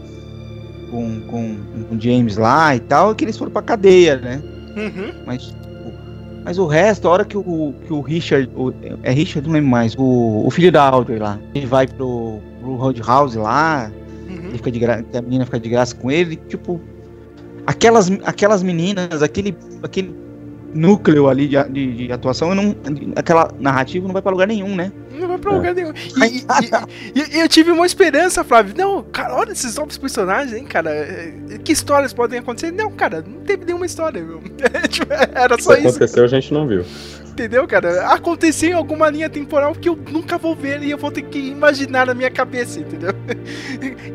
com, com, com o James lá e tal, é que eles foram pra cadeia, né? Uhum. Mas, mas o resto, a hora que o, que o Richard. o- é Richard, não lembro mais. O, o filho da Audrey lá. Ele vai pro, pro Roadhouse lá. Uhum. Ele fica de graça. A menina fica de graça com ele. Tipo. Aquelas, aquelas meninas, aquele, aquele núcleo ali de, de, de atuação, não, aquela narrativa não vai pra lugar nenhum, né? Não vai pra lugar nenhum. E, e- e- e eu tive uma esperança, Flávio. Não, cara, olha esses novos personagens, hein, cara. É, Que histórias podem acontecer? Não, cara, não teve nenhuma história, meu. Tipo, Era só isso. aconteceu, a gente não viu. Entendeu, cara? Aconteceu em alguma linha temporal que eu nunca vou ver e eu vou ter que imaginar na minha cabeça, entendeu?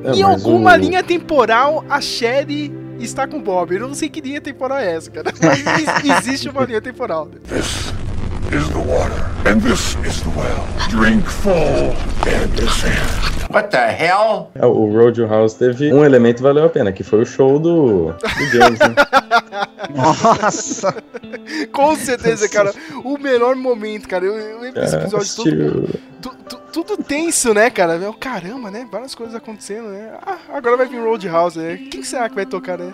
É, em alguma o- linha temporal, a Sherry está com o Bob. Eu não sei que linha temporal é essa, cara. Mas ex- existe uma linha temporal. Is the water, and this is the well. Drink full and descend. What the hell? É, o Roadhouse teve um elemento que valeu a pena, que foi o show do, do James, né? Nossa! Com certeza, cara. O melhor momento, cara. Eu, eu lembro desse episódio todo, tu- tu- tudo tenso, né, cara? Meu, caramba, né? Várias coisas acontecendo, né? Ah, agora vai vir Roadhouse, né? Quem será que vai tocar, né?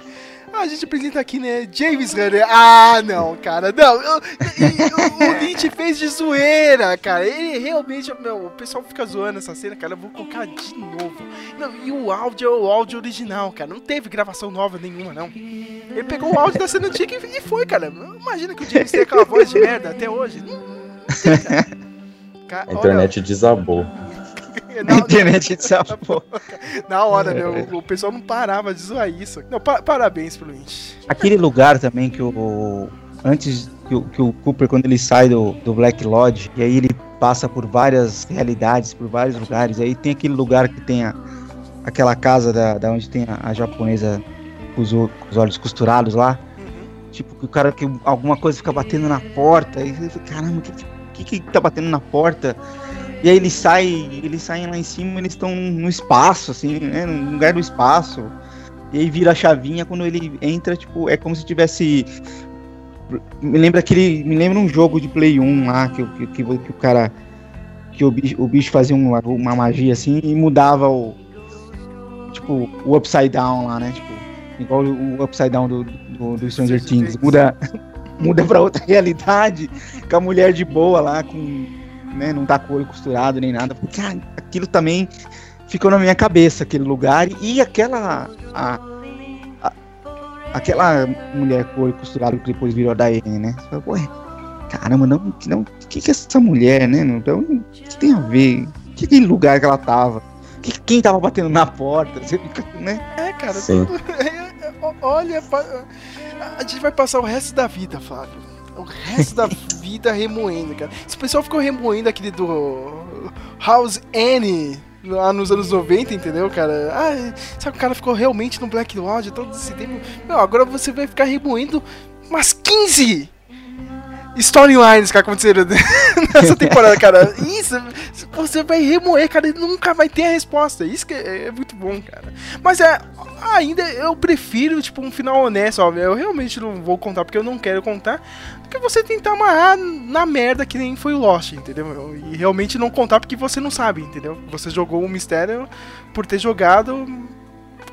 A gente apresenta aqui, né, James Hunter. Ah, não, cara, não. eu- eu- o Lynch fez de zoeira, cara. Ele realmente, meu, o pessoal fica zoando essa cena, cara. Eu vou colocar de novo. Não, e o áudio é o áudio original, cara. Não teve gravação nova nenhuma, não. Ele pegou o áudio da cena antiga e e foi, cara. Imagina que o James tem aquela voz de merda até hoje. Não, não tem, cara. Ca- A internet desabou. olha, A não, internet desabou. na hora, meu, o, o pessoal não parava de zoar isso. Não, pa- parabéns pro Lynch. Aquele lugar também que o. Antes que o, que o Cooper, quando ele sai do, do Black Lodge, e aí ele passa por várias realidades, por vários lugares. Aí tem aquele lugar que tem a, aquela casa da, da onde tem a, a japonesa com os, com os olhos costurados lá. Tipo, que o cara que alguma coisa fica batendo na porta. E caramba, o que, que, que tá batendo na porta? E aí ele sai, eles saem lá em cima, eles estão no espaço, assim, né? No lugar do espaço. E aí vira a chavinha quando ele entra, tipo, é como se tivesse. Me lembra aquele. Me lembra um jogo de Play 1 lá, que, que, que, que o cara. Que o bicho, o bicho fazia um- uma magia assim e mudava o. Tipo, o upside down lá, né? Tipo, igual o upside down do, do, do Stranger Things. Muda, muda pra outra realidade, com a mulher de boa lá, com. Né, não tá com o olho costurado nem nada. Cara, aquilo também ficou na minha cabeça, aquele lugar. E aquela. A, a- aquela mulher com o olho costurado que depois virou a Diane, né? Você fala, Ué, caramba, não, não, o que, que é essa mulher, né? Então, o que tem a ver? Que, que lugar que ela tava? Que, quem tava batendo na porta? Você fica, né? É, cara, tudo- olha, pa- a gente vai passar o resto da vida, Flávio. O resto da vida remoendo, cara. Esse pessoal ficou remoendo aquele do House Annie lá nos anos 90, entendeu, cara? Ah, sabe, o cara ficou realmente no Black Lodge todo esse tempo. Agora você vai ficar remoendo umas 15 storylines que aconteceram nessa temporada, cara. Isso, você vai remoer, cara, e nunca vai ter a resposta. Isso que é, é muito bom, cara. Mas é, ainda eu prefiro, tipo, um final honesto, ó. Eu realmente não vou contar porque eu não quero contar. Do que você tentar amarrar na merda que nem foi o Lost, entendeu? E realmente não contar porque você não sabe, entendeu? Você jogou um mistério por ter jogado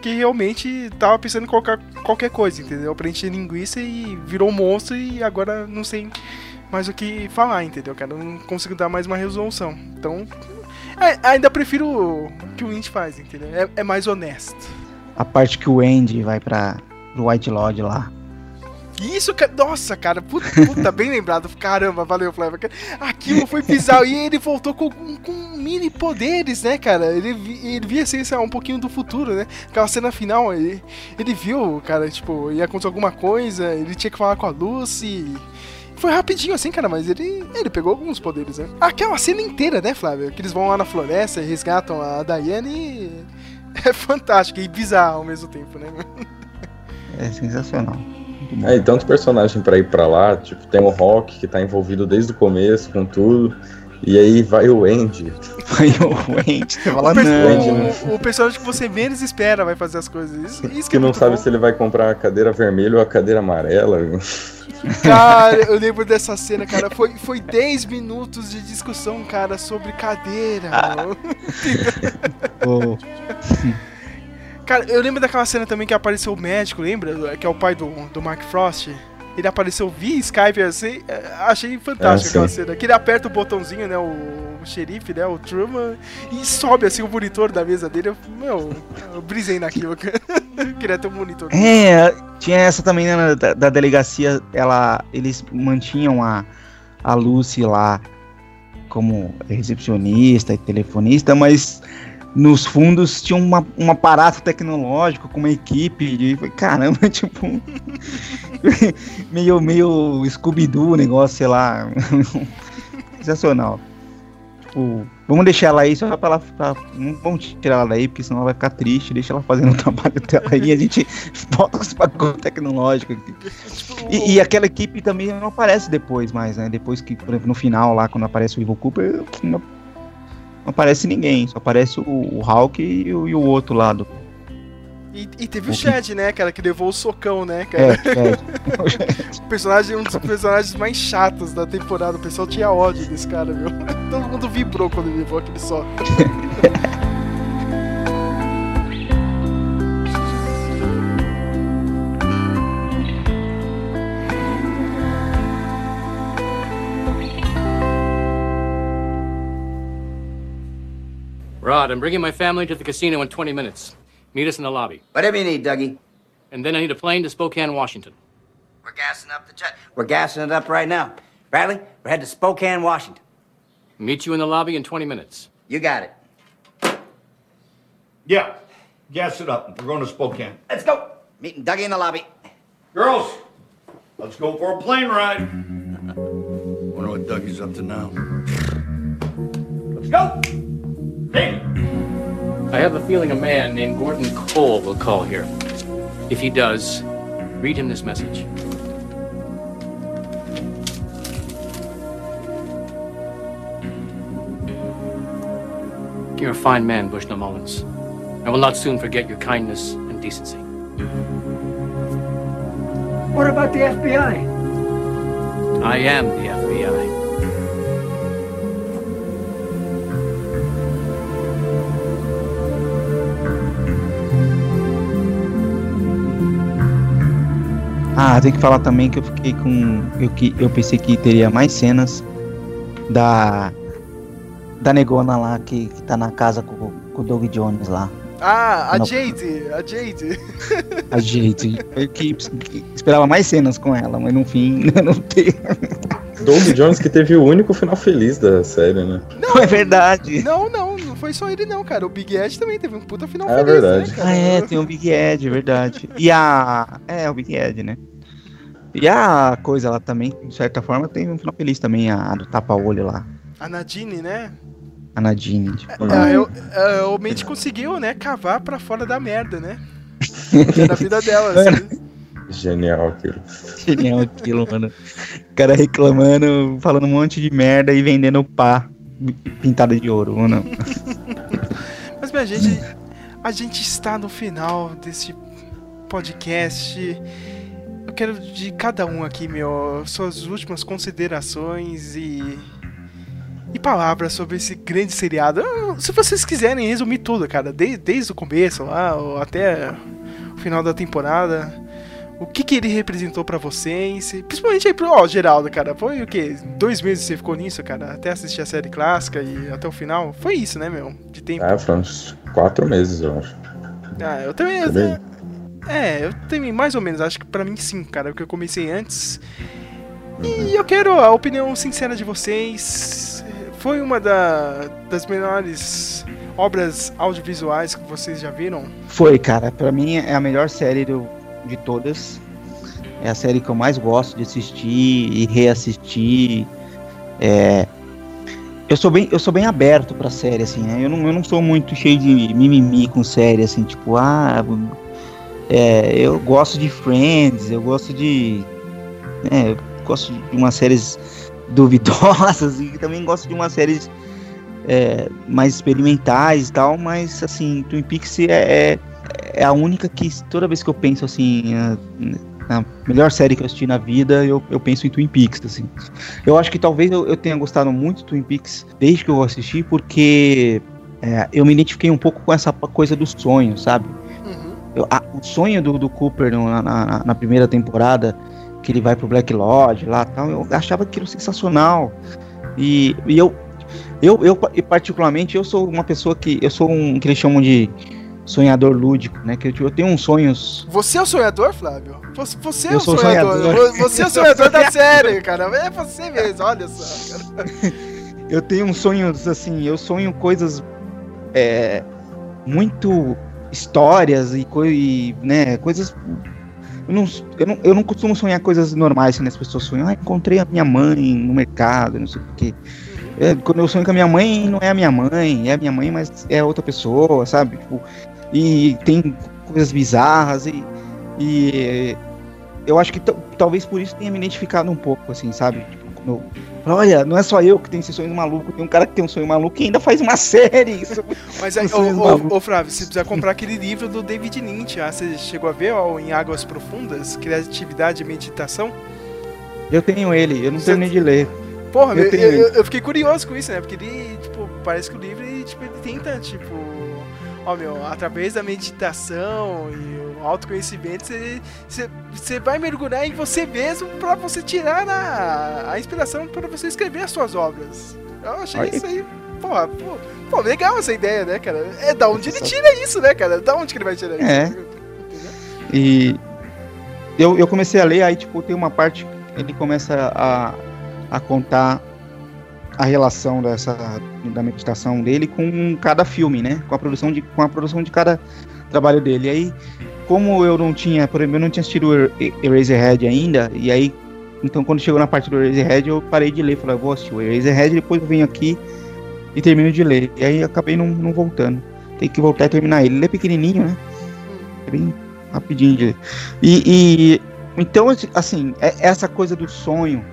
que realmente tava pensando em colocar qualquer coisa, entendeu? Pra encher linguiça e virou um monstro e agora não sei mais o que falar, entendeu, cara? Não consigo dar mais uma resolução. Então, é, ainda prefiro o que o Lynch faz, entendeu? É, é mais honesto. A parte que o Andy vai pra, pro White Lodge lá. Isso, cara, nossa, cara, puta, puta, bem lembrado. Caramba, valeu, Flávio. Aquilo foi bizarro. E ele voltou com, com mini poderes, né, cara? Ele, ele via assim, um pouquinho do futuro, né? Aquela cena final, ele, ele viu, cara, tipo, ia acontecer alguma coisa, ele tinha que falar com a Lucy. Foi rapidinho assim, cara, mas ele, ele pegou alguns poderes, né? Aquela cena inteira, né, Flávio? Que eles vão lá na floresta e resgatam a Diane e. É fantástico e bizarro ao mesmo tempo, né? É sensacional. É, e tanto personagem pra ir pra lá, tipo, tem o Rock que tá envolvido desde o começo com tudo. E aí vai o Andy. Foi o Andy. Você fala, O, não. o- o personagem que você menos espera vai fazer as coisas. Isso, isso que, Que é não sabe bom. se ele vai comprar a cadeira vermelha ou a cadeira amarela. Cara, eu lembro dessa cena, cara. Foi, foi 10 minutos de discussão, cara, sobre cadeira. mano. Cara, eu lembro daquela cena também que apareceu o médico, lembra? Que é o pai do, do Mark Frost. Ele apareceu via Skype assim. é, Achei fantástico Ah, aquela cena. Que ele aperta o botãozinho, né? O, o xerife, né? O Truman. E sobe assim o monitor da mesa dele. Eu, meu, eu brisei naquilo. Queria ter um monitor. É, tinha essa também né, da, da delegacia, ela, eles mantinham a, a Lucy lá como recepcionista e telefonista, mas nos fundos tinha uma, um aparato tecnológico com uma equipe de. Caramba, tipo. meio, meio Scooby-Doo o negócio, sei lá. Sensacional. Tipo, vamos deixar ela aí só pra ela. Pra, não vamos tirar ela daí, porque senão ela vai ficar triste. Deixa ela fazendo o trabalho dela aí e a gente bota os bagulho tecnológico aqui. Tipo, E, e aquela equipe também não aparece depois mais, né? Depois que, por exemplo, no final lá, quando aparece o Evil Cooper, não, não aparece ninguém. Só aparece o, o Hulk e o, e o outro lado. E, e teve o O Chad, né, cara, que levou o socão, né, É, cara? é. personagem, um dos personagens mais chatos da temporada. O pessoal tinha ódio desse cara, meu. Todo mundo vibrou quando ele levou aquele soco. Rod, I'm bringing my family to the casino in 20 minutes. Meet us in the lobby. Whatever you need, Dougie. And then I need a plane to Spokane, Washington. We're gassing up the jet. We're gassing it up right now. Bradley, we're headed to Spokane, Washington. Meet you in the lobby in 20 minutes. You got it. Yeah, gas it up. We're going to Spokane. Let's go. Meeting Dougie in the lobby. Girls, let's go for a plane ride. Wonder what Dougie's up to now. Let's go. I have a feeling a man named Gordon Cole will call here. If he does, read him this message. You're a fine man, Bushnell Mullins. I will not soon forget your kindness and decency. What about the FBI? I am the FBI. Ah, tem que falar também que eu fiquei com. Eu, que, eu pensei que teria mais cenas da. Da negona lá que, que tá na casa com, com o Doug Jones lá. Ah, a Não. Jade, a Jade. A gente. Eu que, que esperava mais cenas com ela, mas no fim não tem. Doug Jones que teve o único final feliz da série, né? Não, é verdade. Não, não, não foi só ele não, cara. O Big Ed também teve um puta final É feliz, verdade. né, cara? Ah, é, tem o Big Ed, é verdade. E a. É, o Big Ed, né? E a coisa lá também, de certa forma, tem um final feliz também, a do tapa-olho lá. A Nadine, né? A Nadine. Tipo, É, eu, é, o Mente conseguiu, né, cavar pra fora da merda, né? Que da vida dela, assim. Genial aquilo. Genial aquilo, mano. O cara reclamando, falando um monte de merda e vendendo pá pintada de ouro, ou não? Mas, minha gente, a gente está no final desse podcast. Eu quero de cada um aqui, meu, suas últimas considerações e. E palavras sobre esse grande seriado. Se vocês quiserem resumir tudo, cara, desde, desde o começo lá até o final da temporada. O que, que ele representou pra vocês? Principalmente aí pro ó, Geraldo, cara. Foi o quê? Dois meses você ficou nisso, cara? Até assistir a série clássica e até o final? Foi isso, né, meu? De tempo. Ah, foram uns quatro meses, eu acho. Ah, eu também. eu- Também. é, eu também, mais ou menos. Acho que pra mim sim, cara. Porque eu comecei antes. E eu quero a opinião sincera de vocês. Foi uma da- das melhores obras audiovisuais que vocês já viram? Foi, cara. Pra mim é a melhor série do- de todas. É a série que eu mais gosto de assistir e reassistir. É, eu sou bem, eu sou bem aberto pra série, assim, né? Eu não, eu não sou muito cheio de mimimi com série, assim, tipo, ah, é, eu gosto de Friends, eu gosto de, né, eu gosto de umas séries duvidosas e também gosto de umas séries é, mais experimentais e tal, mas assim, Twin Peaks é, é, é a única que toda vez que eu penso assim, a, na melhor série que eu assisti na vida, eu, eu penso em Twin Peaks, assim. Eu acho que talvez eu, eu tenha gostado muito de Twin Peaks desde que eu assisti, porque é, eu me identifiquei um pouco com essa coisa do sonho, sabe? Eu- a- o sonho do, do Cooper no- na, na- na primeira temporada, que ele vai pro Black Lodge lá tal, eu achava aquilo sensacional. E, e eu, eu, eu, pa- particularmente, eu sou uma pessoa que. Eu sou um que eles chamam de sonhador lúdico, né? Que eu, tenho uns sonhos. Você é o sonhador, Flávio? Você, é Eu o sonhador. sonhador. Vo- Você é o sonhador da série, cara. É você mesmo, olha só, cara. Eu tenho uns sonhos assim, eu sonho coisas é, muito histórias e, e, né, coisas. Eu não, eu, não, eu não costumo sonhar coisas normais assim, as pessoas sonham. Ah, encontrei a minha mãe no mercado, não sei o quê. É, quando eu sonho com a minha mãe, não é a minha mãe, é a minha mãe, mas é outra pessoa, sabe? Tipo, e tem coisas bizarras e, e eu acho que talvez por isso tenha me identificado um pouco, assim, sabe? Tipo, olha, não é só eu que tenho esse sonho maluco, tem um cara que tem um sonho maluco e ainda faz uma série. Isso, Mas aí, sonhos ô, ô, ô, Flávio, você precisa comprar aquele livro do David Lynch. Ah, você chegou a ver ó, em Águas Profundas? Criatividade e Meditação? Eu tenho ele, eu não Você- terminei de ler. Porra, Eu eu, tenho eu- eu fiquei curioso com isso, né? Porque ele, tipo, parece que o livro, ele, tipo, ele tenta, tipo... Ó, meu, através da meditação e o autoconhecimento, você, vai mergulhar em você mesmo pra você tirar a, a inspiração para você escrever as suas obras. Eu achei Olha. isso aí porra, pô, pô, legal essa ideia, né, cara? É da onde ele tira isso, né, cara? Da onde que ele vai tirar É. isso? E eu, eu comecei a ler, aí, tipo, tem uma parte, ele começa a, a contar a relação dessa da meditação dele com cada filme, né? Com a produção de, com a produção de cada trabalho dele. E aí, como eu não tinha, por exemplo, eu não tinha assistido o Er- Eraserhead ainda, e aí, então quando chegou na parte do Eraserhead, eu parei de ler, falei, "Ah, vou assistir o Eraserhead, depois eu venho aqui e termino de ler. E aí acabei não, não voltando. Tem que voltar e terminar ele. Ele é pequenininho, né? É bem rapidinho de ler. E, e então, assim, é- essa coisa do sonho,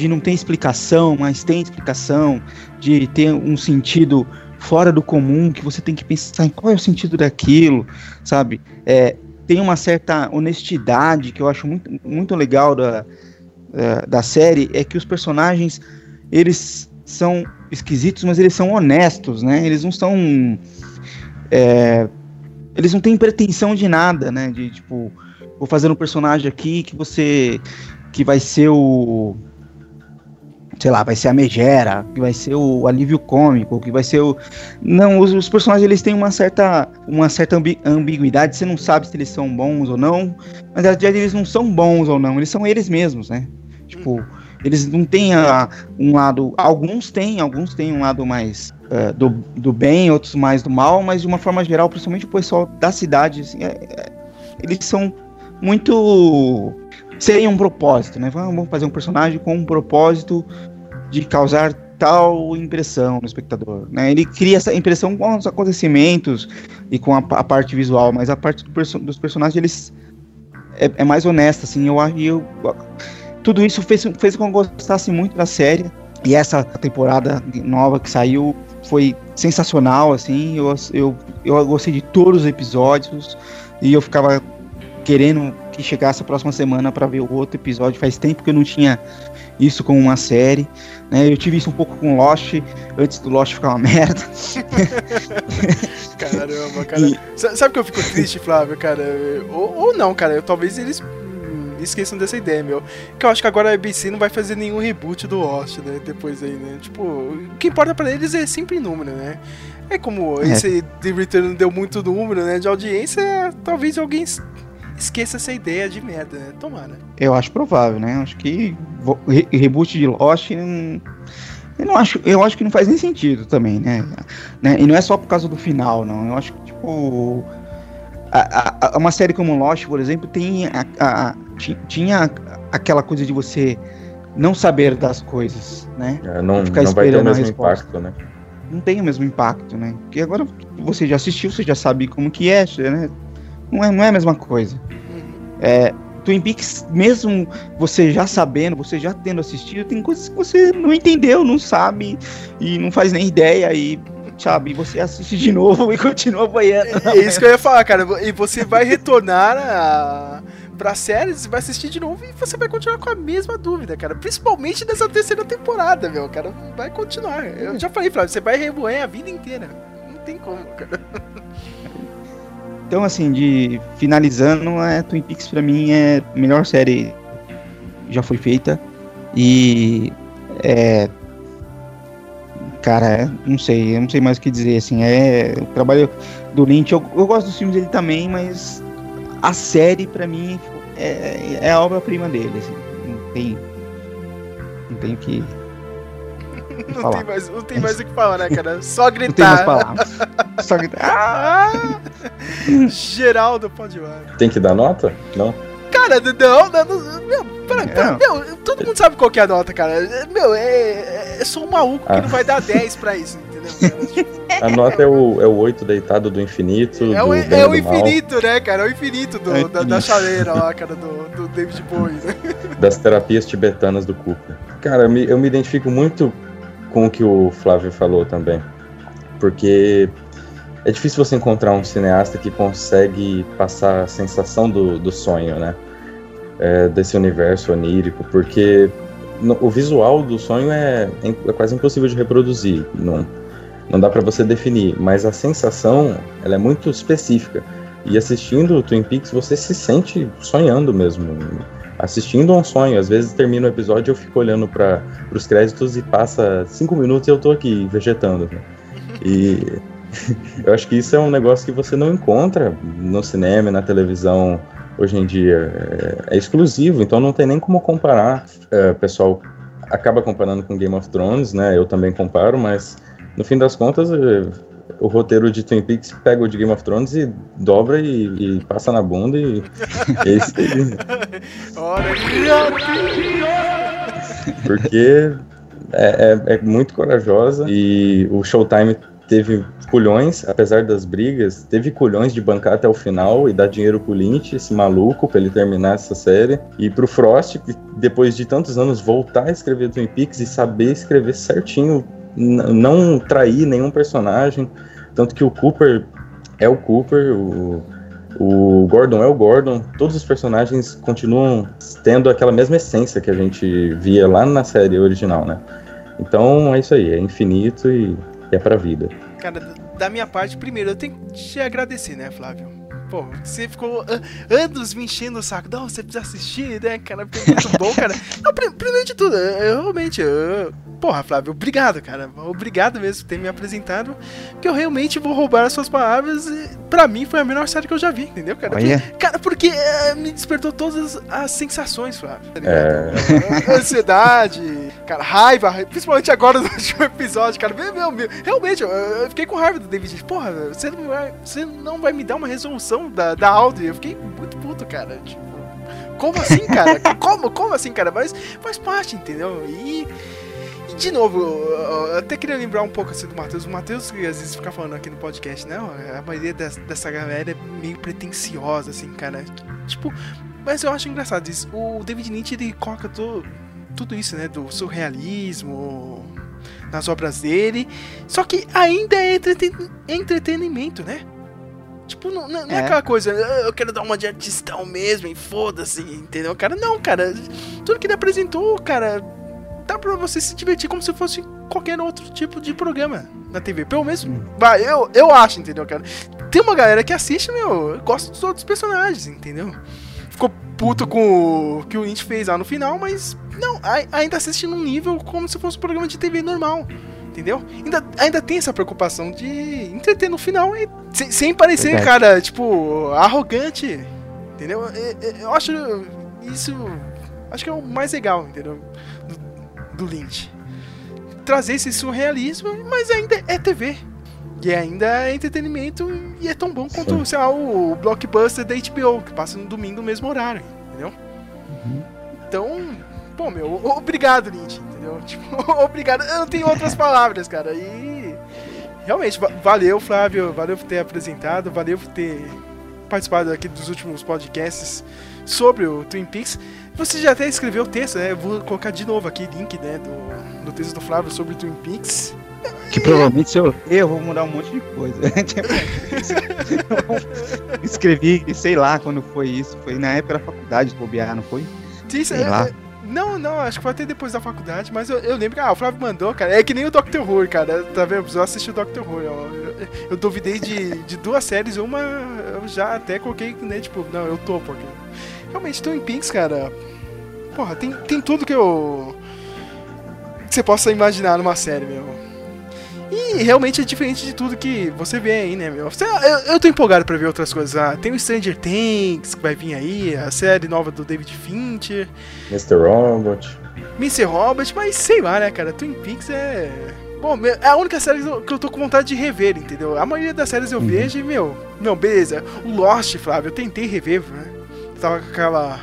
de não ter explicação, mas tem explicação, de ter um sentido fora do comum, que você tem que pensar em qual é o sentido daquilo, sabe? É, tem uma certa honestidade que eu acho muito, muito legal da, da, da série, é que os personagens, eles são esquisitos, mas eles são honestos, né? Eles não são... é, eles não têm pretensão de nada, né? De tipo, vou fazer um personagem aqui que você. que vai ser o. Sei lá, vai ser a Megera, que vai ser o alívio cômico, que vai ser o. Não, os, os personagens eles têm uma certa, uma certa ambi- ambiguidade, você não sabe se eles são bons ou não, mas na verdade eles não são bons ou não, eles são eles mesmos, né? Tipo, eles não têm a- um lado. Alguns têm, alguns têm um lado mais eh, do, do bem, outros mais do mal, mas de uma forma geral, principalmente o pessoal da cidade, assim, é- é- eles são muito. Sem um propósito, né? Vamos fazer um personagem com um propósito de causar tal impressão no espectador, né? Ele cria essa impressão com os acontecimentos e com a, a parte visual, mas a parte do perso- dos personagens eles é, é mais honesta, assim. Eu acho, eu tudo isso fez, fez com que eu gostasse muito da série. E essa temporada nova que saiu foi sensacional, assim. Eu, eu, eu gostei de todos os episódios. E eu ficava querendo que chegasse a próxima semana para ver o outro episódio. Faz tempo que eu não tinha isso com uma série. Né? Eu tive isso um pouco com Lost, antes do Lost ficar uma merda. Caramba, cara. Sa- Sabe que eu fico triste, Flávio, cara? Ou, ou não, cara. Eu, talvez eles hum, esqueçam dessa ideia, meu. Que eu acho que agora a ABC não vai fazer nenhum reboot do Lost, né? Depois aí, né? Tipo, o que importa pra eles é sempre número, né? É como É. esse The Return não deu muito número, né? De audiência, talvez alguém esqueça essa ideia de merda, né? Tomara. Eu acho provável, né? Acho que re- reboot de Lost. hum, Eu, não acho, eu acho que não faz nem sentido também, né? né? E não é só por causa do final, não. Eu acho que, tipo. a- a- a- uma série como Lost, por exemplo, tem a- a- a- ti- tinha aquela coisa de você não saber das coisas, né? É, não, Ficar não vai ter o mesmo impacto, né? Não tem o mesmo impacto, né? Porque agora você já assistiu, você já sabe como que é, né? Não é, não é a mesma coisa. É, Twin Peaks, mesmo você já sabendo, você já tendo assistido, tem coisas que você não entendeu, não sabe e não faz nem ideia e sabe, você assiste de novo e continua boiando. É isso que eu ia falar, cara. E você vai retornar a... pra série, você vai assistir de novo e você vai continuar com a mesma dúvida, cara. Principalmente nessa terceira temporada, meu, cara. Vai continuar. Eu já falei, Flávio, você vai remoer a vida inteira. Não tem como, cara. Então, assim, de finalizando, é, Twin Peaks pra mim é a melhor série que já foi feita. E é. Cara, é- não sei, eu não sei mais o que dizer, assim, é. O trabalho do Lynch, eu, eu gosto dos filmes dele também, mas a série, pra mim, é, é a obra-prima dele, assim. Não tem. Não tem que. Não falar. tem, mais, não tem mais o que falar, né, cara? Só gritar. Não tem mais palavras. Só gritar. Ah! Geraldo pode ir lá. Tem que dar nota? Não? Cara, não, não, não meu, pera, pera, meu, todo mundo sabe qual que é a nota, cara. Meu, é, é só um maluco que Ah. não vai dar 10 pra isso, entendeu? A nota é o, é o 8 deitado do infinito, é, do o, é e o do mal, infinito, né, cara? É o infinito do- É Da, da infinito. chaleira lá, cara, do, do David Bowie, né? das terapias tibetanas do Cooper. Cara, eu me, eu me identifico muito com o que o Flávio falou também. Porque é difícil você encontrar um cineasta que consegue passar a sensação do, do sonho, né? É, desse universo onírico, porque no- o visual do sonho é, é quase impossível de reproduzir. Não, não dá pra você definir, mas a sensação ela é muito específica. E assistindo o Twin Peaks, você se sente sonhando mesmo. Assistindo um sonho. Às vezes termina o episódio eu fico olhando para os créditos e passa cinco minutos e eu tô aqui vegetando. Né? E eu acho que isso é um negócio que você não encontra no cinema, na televisão hoje em dia. É, é exclusivo, então não tem nem como comparar. É, pessoal acaba comparando com Game of Thrones, né? Eu também comparo, mas no fim das contas, é, o roteiro de Twin Peaks pega o de Game of Thrones e dobra e, e passa na bunda e. é isso aí. Porque é, é, é, muito corajosa e o Showtime teve culhões, apesar das brigas, teve culhões de bancar até o final e dar dinheiro pro Lynch, esse maluco, pra ele terminar essa série. E pro Frost, que depois de tantos anos voltar a escrever Twin Peaks e saber escrever certinho, não trair nenhum personagem. Tanto que o Cooper é o Cooper, o, o Gordon é o Gordon, todos os personagens continuam tendo aquela mesma essência que a gente via lá na série original, né? Então é isso aí, é infinito e é pra vida. Cara, da minha parte, primeiro, eu tenho que te agradecer, né, Flávio? Pô, você ficou anos me enchendo o saco. Não, você precisa assistir, né, cara? Porque é muito bom, cara. Não, primeiro de tudo, eu realmente. Eu, porra, Flávio, obrigado, cara. Obrigado mesmo por ter me apresentado. Que eu realmente vou roubar as suas palavras. E pra mim foi a melhor série que eu já vi, entendeu, cara? Que, cara, porque é, me despertou todas as sensações, Flávio. Tá é... Ansiedade, cara, raiva, principalmente agora no último episódio, cara. Meu, meu, meu realmente, eu, eu, fiquei com raiva do David. Porra, você não vai, você não vai me dar uma resolução da, da Audi. Eu fiquei muito puto, cara. Tipo, como assim, cara? como, como assim, cara? Mas faz parte, entendeu? E de novo, eu até queria lembrar um pouco assim do Matheus. O Matheus, que às vezes fica falando aqui no podcast, né? A maioria dessa, dessa galera é meio pretenciosa, assim, cara. Tipo, mas eu acho engraçado isso. O David Lynch, ele coloca to, tudo isso, né? Do surrealismo nas obras dele. Só que ainda é entreten entretenimento, né? Tipo, não, não é. é. aquela coisa, ah, eu quero dar uma de artistão mesmo e foda-se, entendeu? Cara, não, cara. Tudo que ele apresentou, cara, dá pra você se divertir como se fosse qualquer outro tipo de programa na TV. Pelo menos, vai, eu, eu acho, entendeu, cara? Tem uma galera que assiste, meu, gosta dos outros personagens, entendeu? Ficou puto com o que o Lynch fez lá no final, mas não, ainda assiste num nível como se fosse um programa de TV normal. Entendeu? Ainda, ainda tem essa preocupação de entreter no final e sem, sem parecer, Verdade. cara, tipo, arrogante. Entendeu? Eu, eu acho isso. Acho que é o mais legal, entendeu? do Lynch. Trazer esse surrealismo, mas ainda é TV. E ainda é entretenimento e é tão bom quanto, sei lá, o blockbuster da HBO, que passa no domingo no mesmo horário, entendeu? Uhum. Então, pô, meu, obrigado, Lynch, entendeu? Tipo, obrigado. Eu não tenho outras palavras, cara. E realmente, valeu, Flávio, valeu por ter apresentado, valeu por ter participado aqui dos últimos podcasts sobre o Twin Peaks. Você já até escreveu o texto, né? Eu vou colocar de novo aqui link, né, do, do texto do Flávio sobre Twin Peaks. Que provavelmente se eu ler, eu vou mudar um monte de coisa. Escrevi, sei lá quando foi isso. Foi na época da faculdade, bobear, não foi? Sim, sei é, lá. É, não, não, acho que foi até depois da faculdade, mas eu, eu lembro que ah, o Flávio mandou, cara. É que nem o Doctor Who, cara. Tá vendo? Eu assisti o Doctor Who. Eu, eu, eu duvidei de, de duas séries, uma eu já até coloquei, né? Tipo, não, eu topo aqui. Realmente, Twin Peaks, cara. Porra, tem, tem tudo que eu. que você possa imaginar numa série, meu. E realmente é diferente de tudo que você vê aí, né, meu? Eu, eu tô empolgado pra ver outras coisas. Ah, tem o Stranger Things que vai vir aí, a série nova do David Fincher. Mr. Robot. Mr. Robot, mas sei lá, né, cara? Twin Peaks é. Bom, é a única série que eu tô com vontade de rever, entendeu? A maioria das séries eu uhum. vejo e, meu, não, beleza. O Lost, Flávio, eu tentei rever, né? Tava com aquela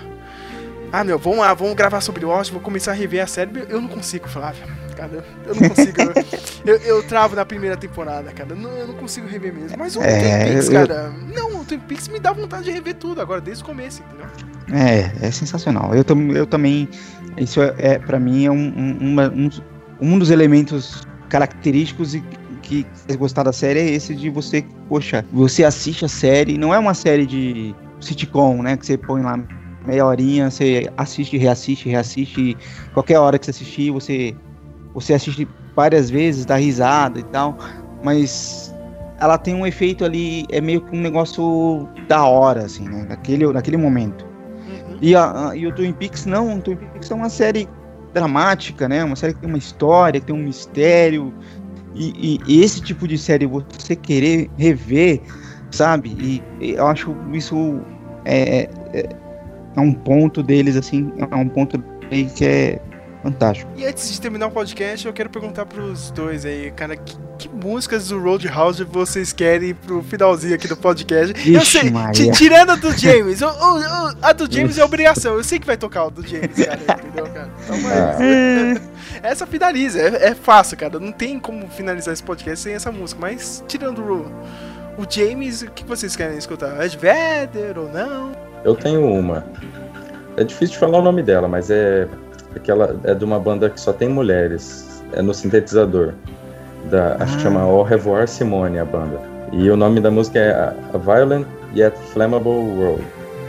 ah, meu, vamos lá, vamos gravar sobre Lost, vou começar a rever a série. Eu não consigo, Flávio. Cara, eu não consigo. eu, eu, travo na primeira temporada, cara. Eu não, eu não consigo rever mesmo. Mas o é, Twin Peaks, eu... cara. Não, o Twin Peaks me dá vontade de rever tudo agora, desde o começo, entendeu? É, é sensacional. Eu, eu também. Isso é, é para mim, é um, um, uma, um, um dos elementos característicos e que gostar da série é esse de você, poxa, você assiste a série, não é uma série de sitcom, né, que você põe lá meia horinha, você assiste, reassiste, reassiste. Qualquer hora que você assistir, você, você assiste várias vezes, dá risada e tal. Mas ela tem um efeito ali, é meio que um negócio da hora, assim, né? Naquele, naquele momento. E, a, a- e o Twin Peaks não, o Twin Peaks é uma série dramática, né? Uma série que tem uma história, que tem um mistério. E, e esse tipo de série você querer rever, sabe? E, e eu acho isso é, é, é um ponto deles, assim, é um ponto que é fantástico. E antes de terminar o podcast, eu quero perguntar pros dois aí, cara, que, que músicas do Roadhouse vocês querem pro finalzinho aqui do podcast? eu Vixe, sei, Maria. tirando a do James, o- o- o- a do James é obrigação, eu sei que vai tocar o do James, cara, entendeu, cara? Então, mas, essa finaliza, é, é fácil, cara, não tem como finalizar esse podcast sem essa música, mas tirando o, o James, o que vocês querem escutar? Ed Vedder ou não? Eu tenho uma. É difícil de falar o nome dela, mas é aquela é de uma banda que só tem mulheres. É no sintetizador. Da, acho que chama Au Revoir Simone a banda. E o nome da música é A- A Violent Yet Flammable World.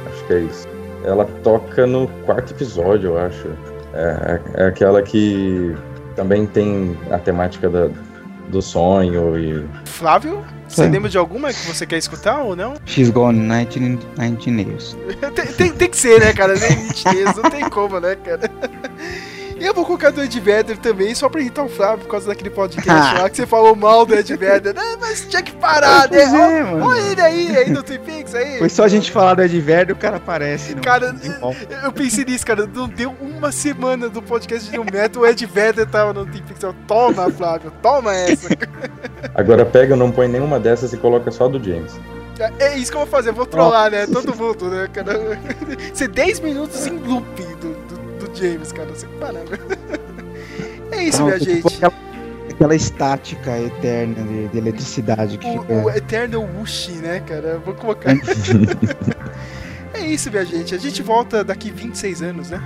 Acho que é isso. Ela toca no quarto episódio, eu acho. É, é aquela que também tem a temática da, do sonho e Flávio, você É. lembra de alguma que você quer escutar ou não? She's Gone 19, 19 Years. tem, tem, tem que ser, né, cara? Nem nitidez, não tem como, né, cara? E eu vou colocar do Ed Vedder também, só pra irritar o Flávio por causa daquele podcast lá que você falou mal do Ed Vedder. né? Mas tinha que parar, né? É, ele aí, aí no Twin Peaks, aí. Foi só a gente falar do Ed Vedder, o cara aparece. no- Cara, eu pensei nisso, cara. Não deu uma semana do podcast de New Metal, o Ed Vedder tava no Twin Peaks. Eu, Toma, Flávio, toma essa. agora pega, não põe nenhuma dessas e coloca só do James. É isso que eu vou fazer, eu vou trollar, né? Todo mundo, né, cara? Ser 10 minutos em loop do James, cara. Você para, né? É isso, Não, minha gente. Aquela, aquela estática eterna de, de eletricidade que O, fica. o Eternal Wushi, né, cara? Eu Vou colocar. é isso, minha gente. A gente volta daqui 26 anos, né?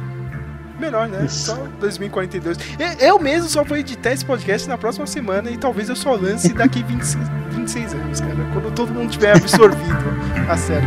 Melhor, né? Só 2042. E- Eu mesmo só vou editar esse podcast na próxima semana e talvez eu só lance daqui 26, 26 anos, cara. Quando todo mundo tiver absorvido a série.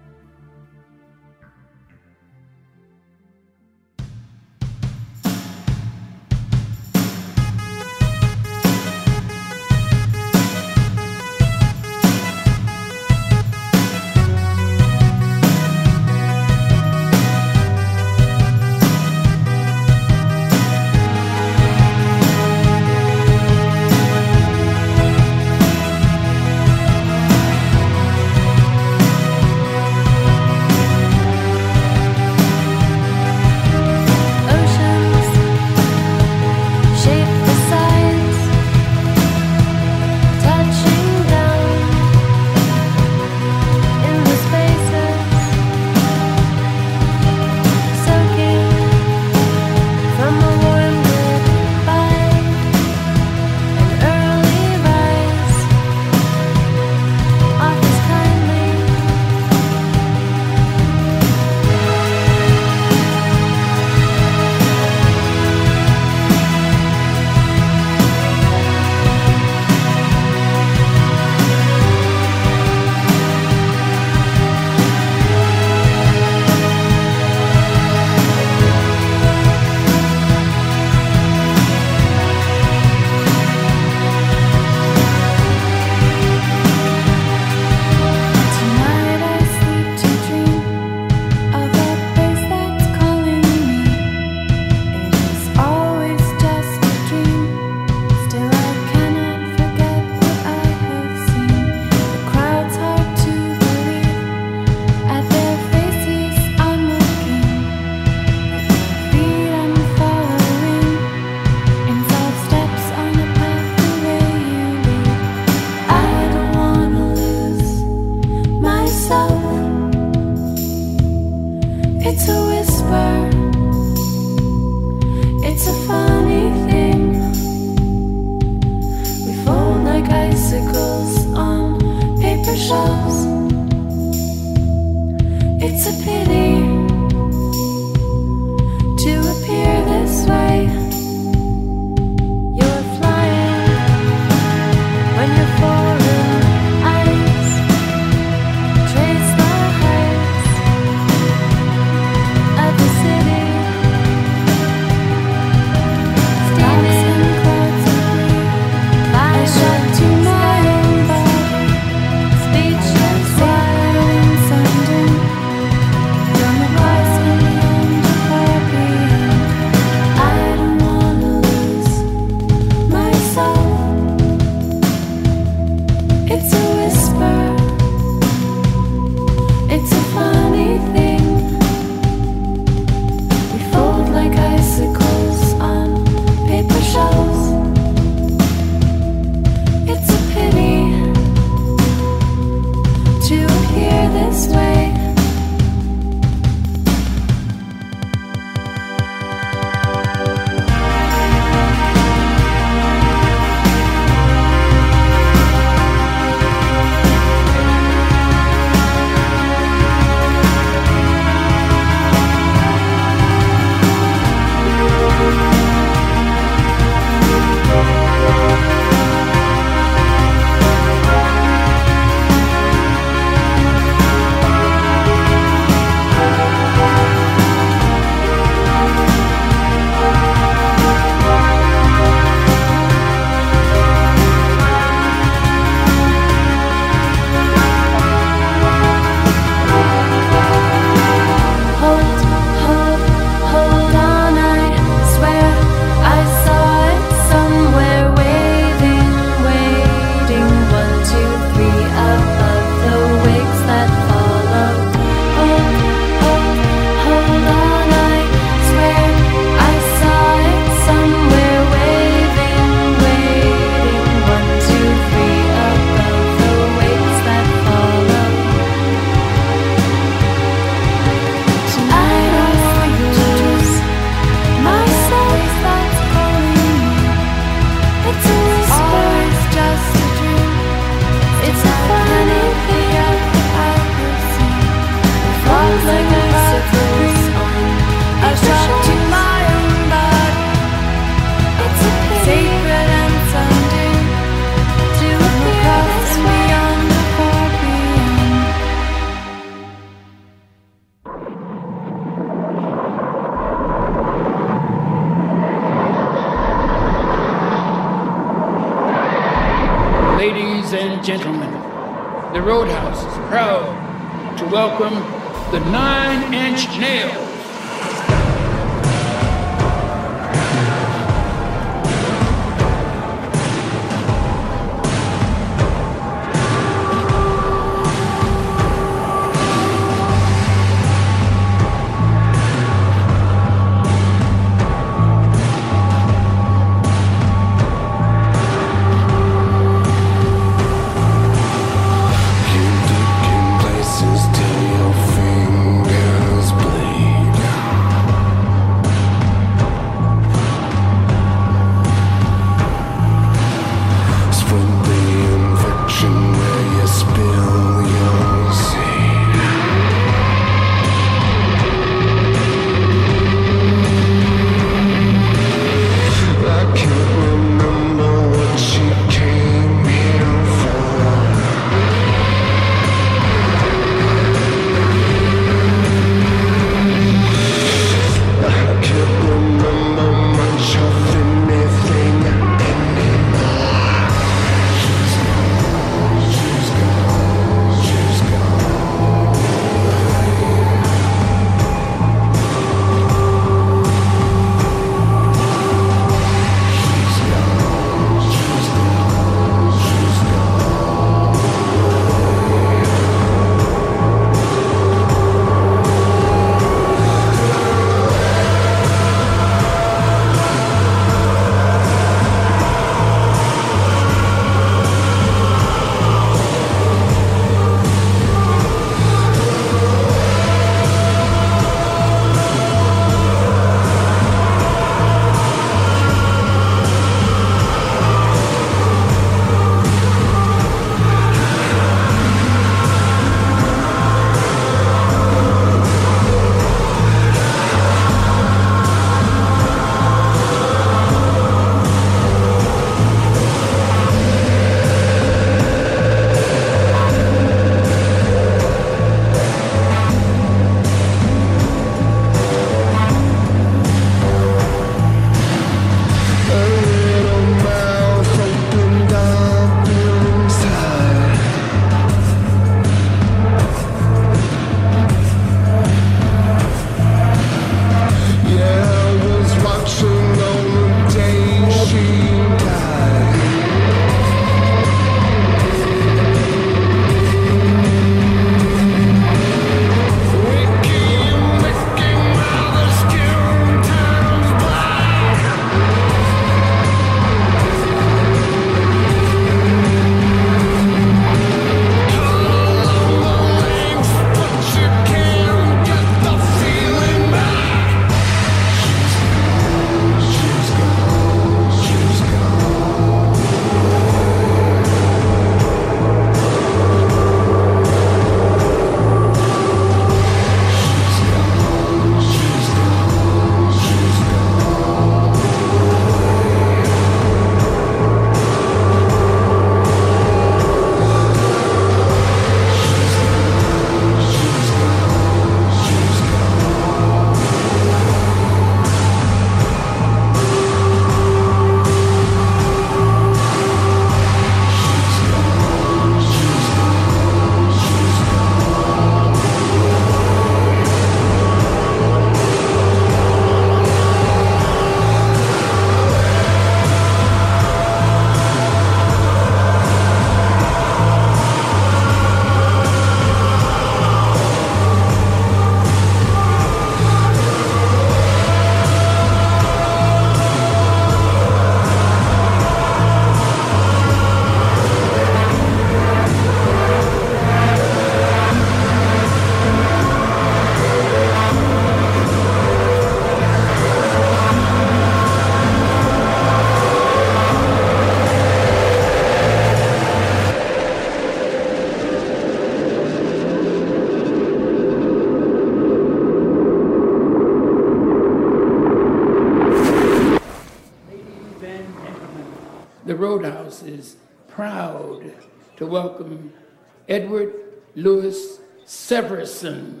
Severson.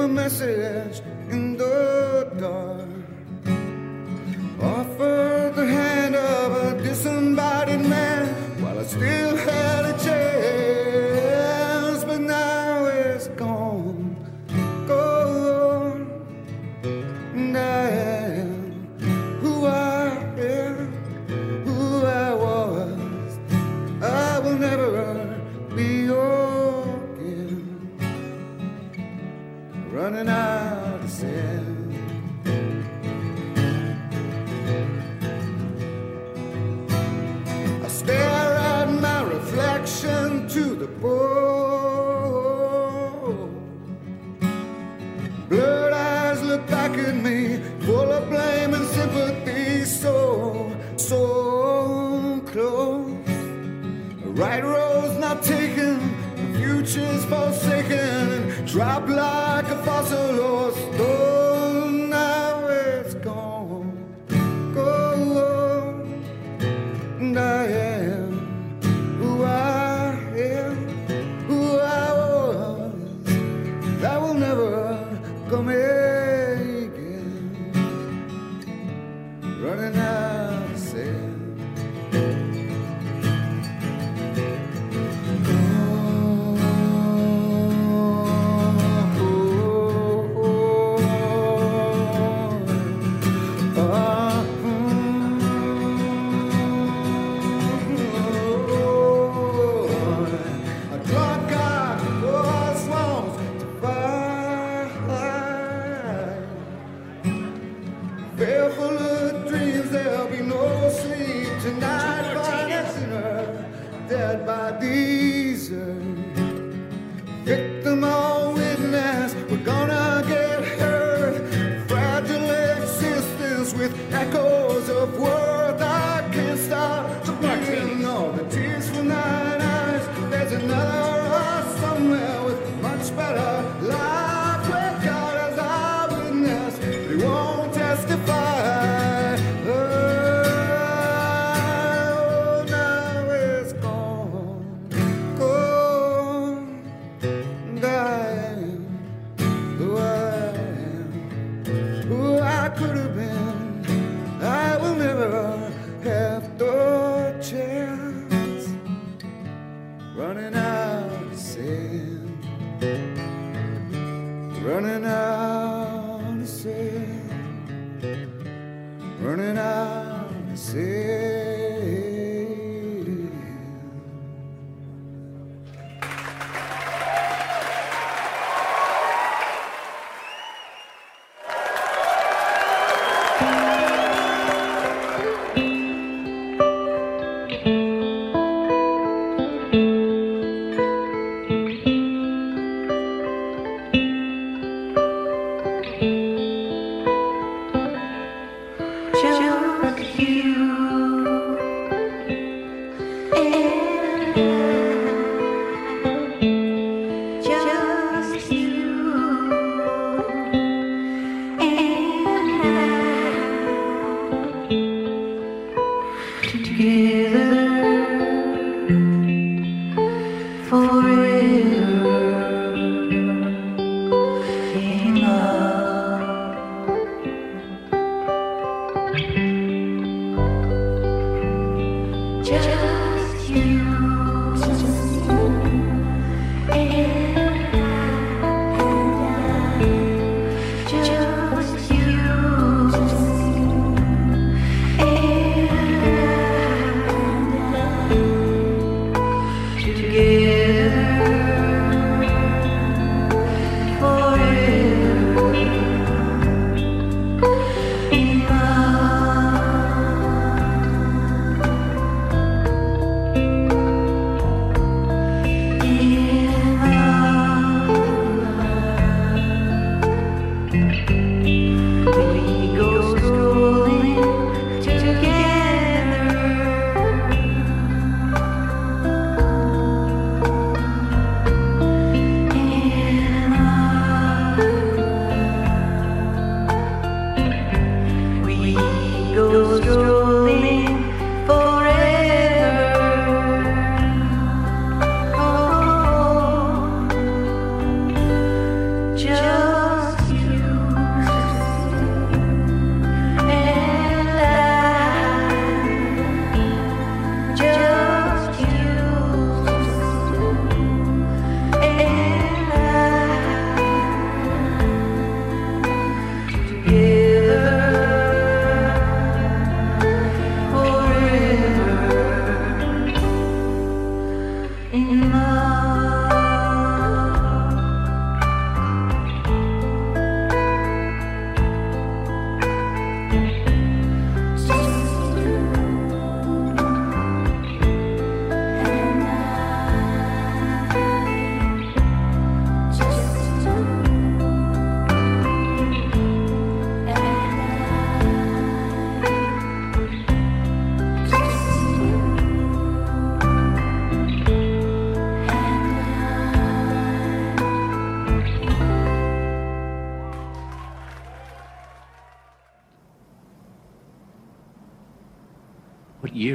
A message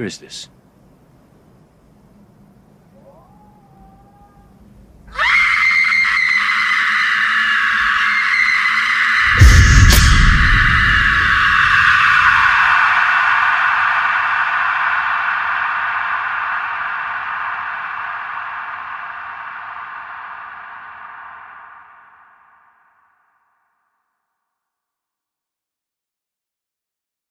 is this?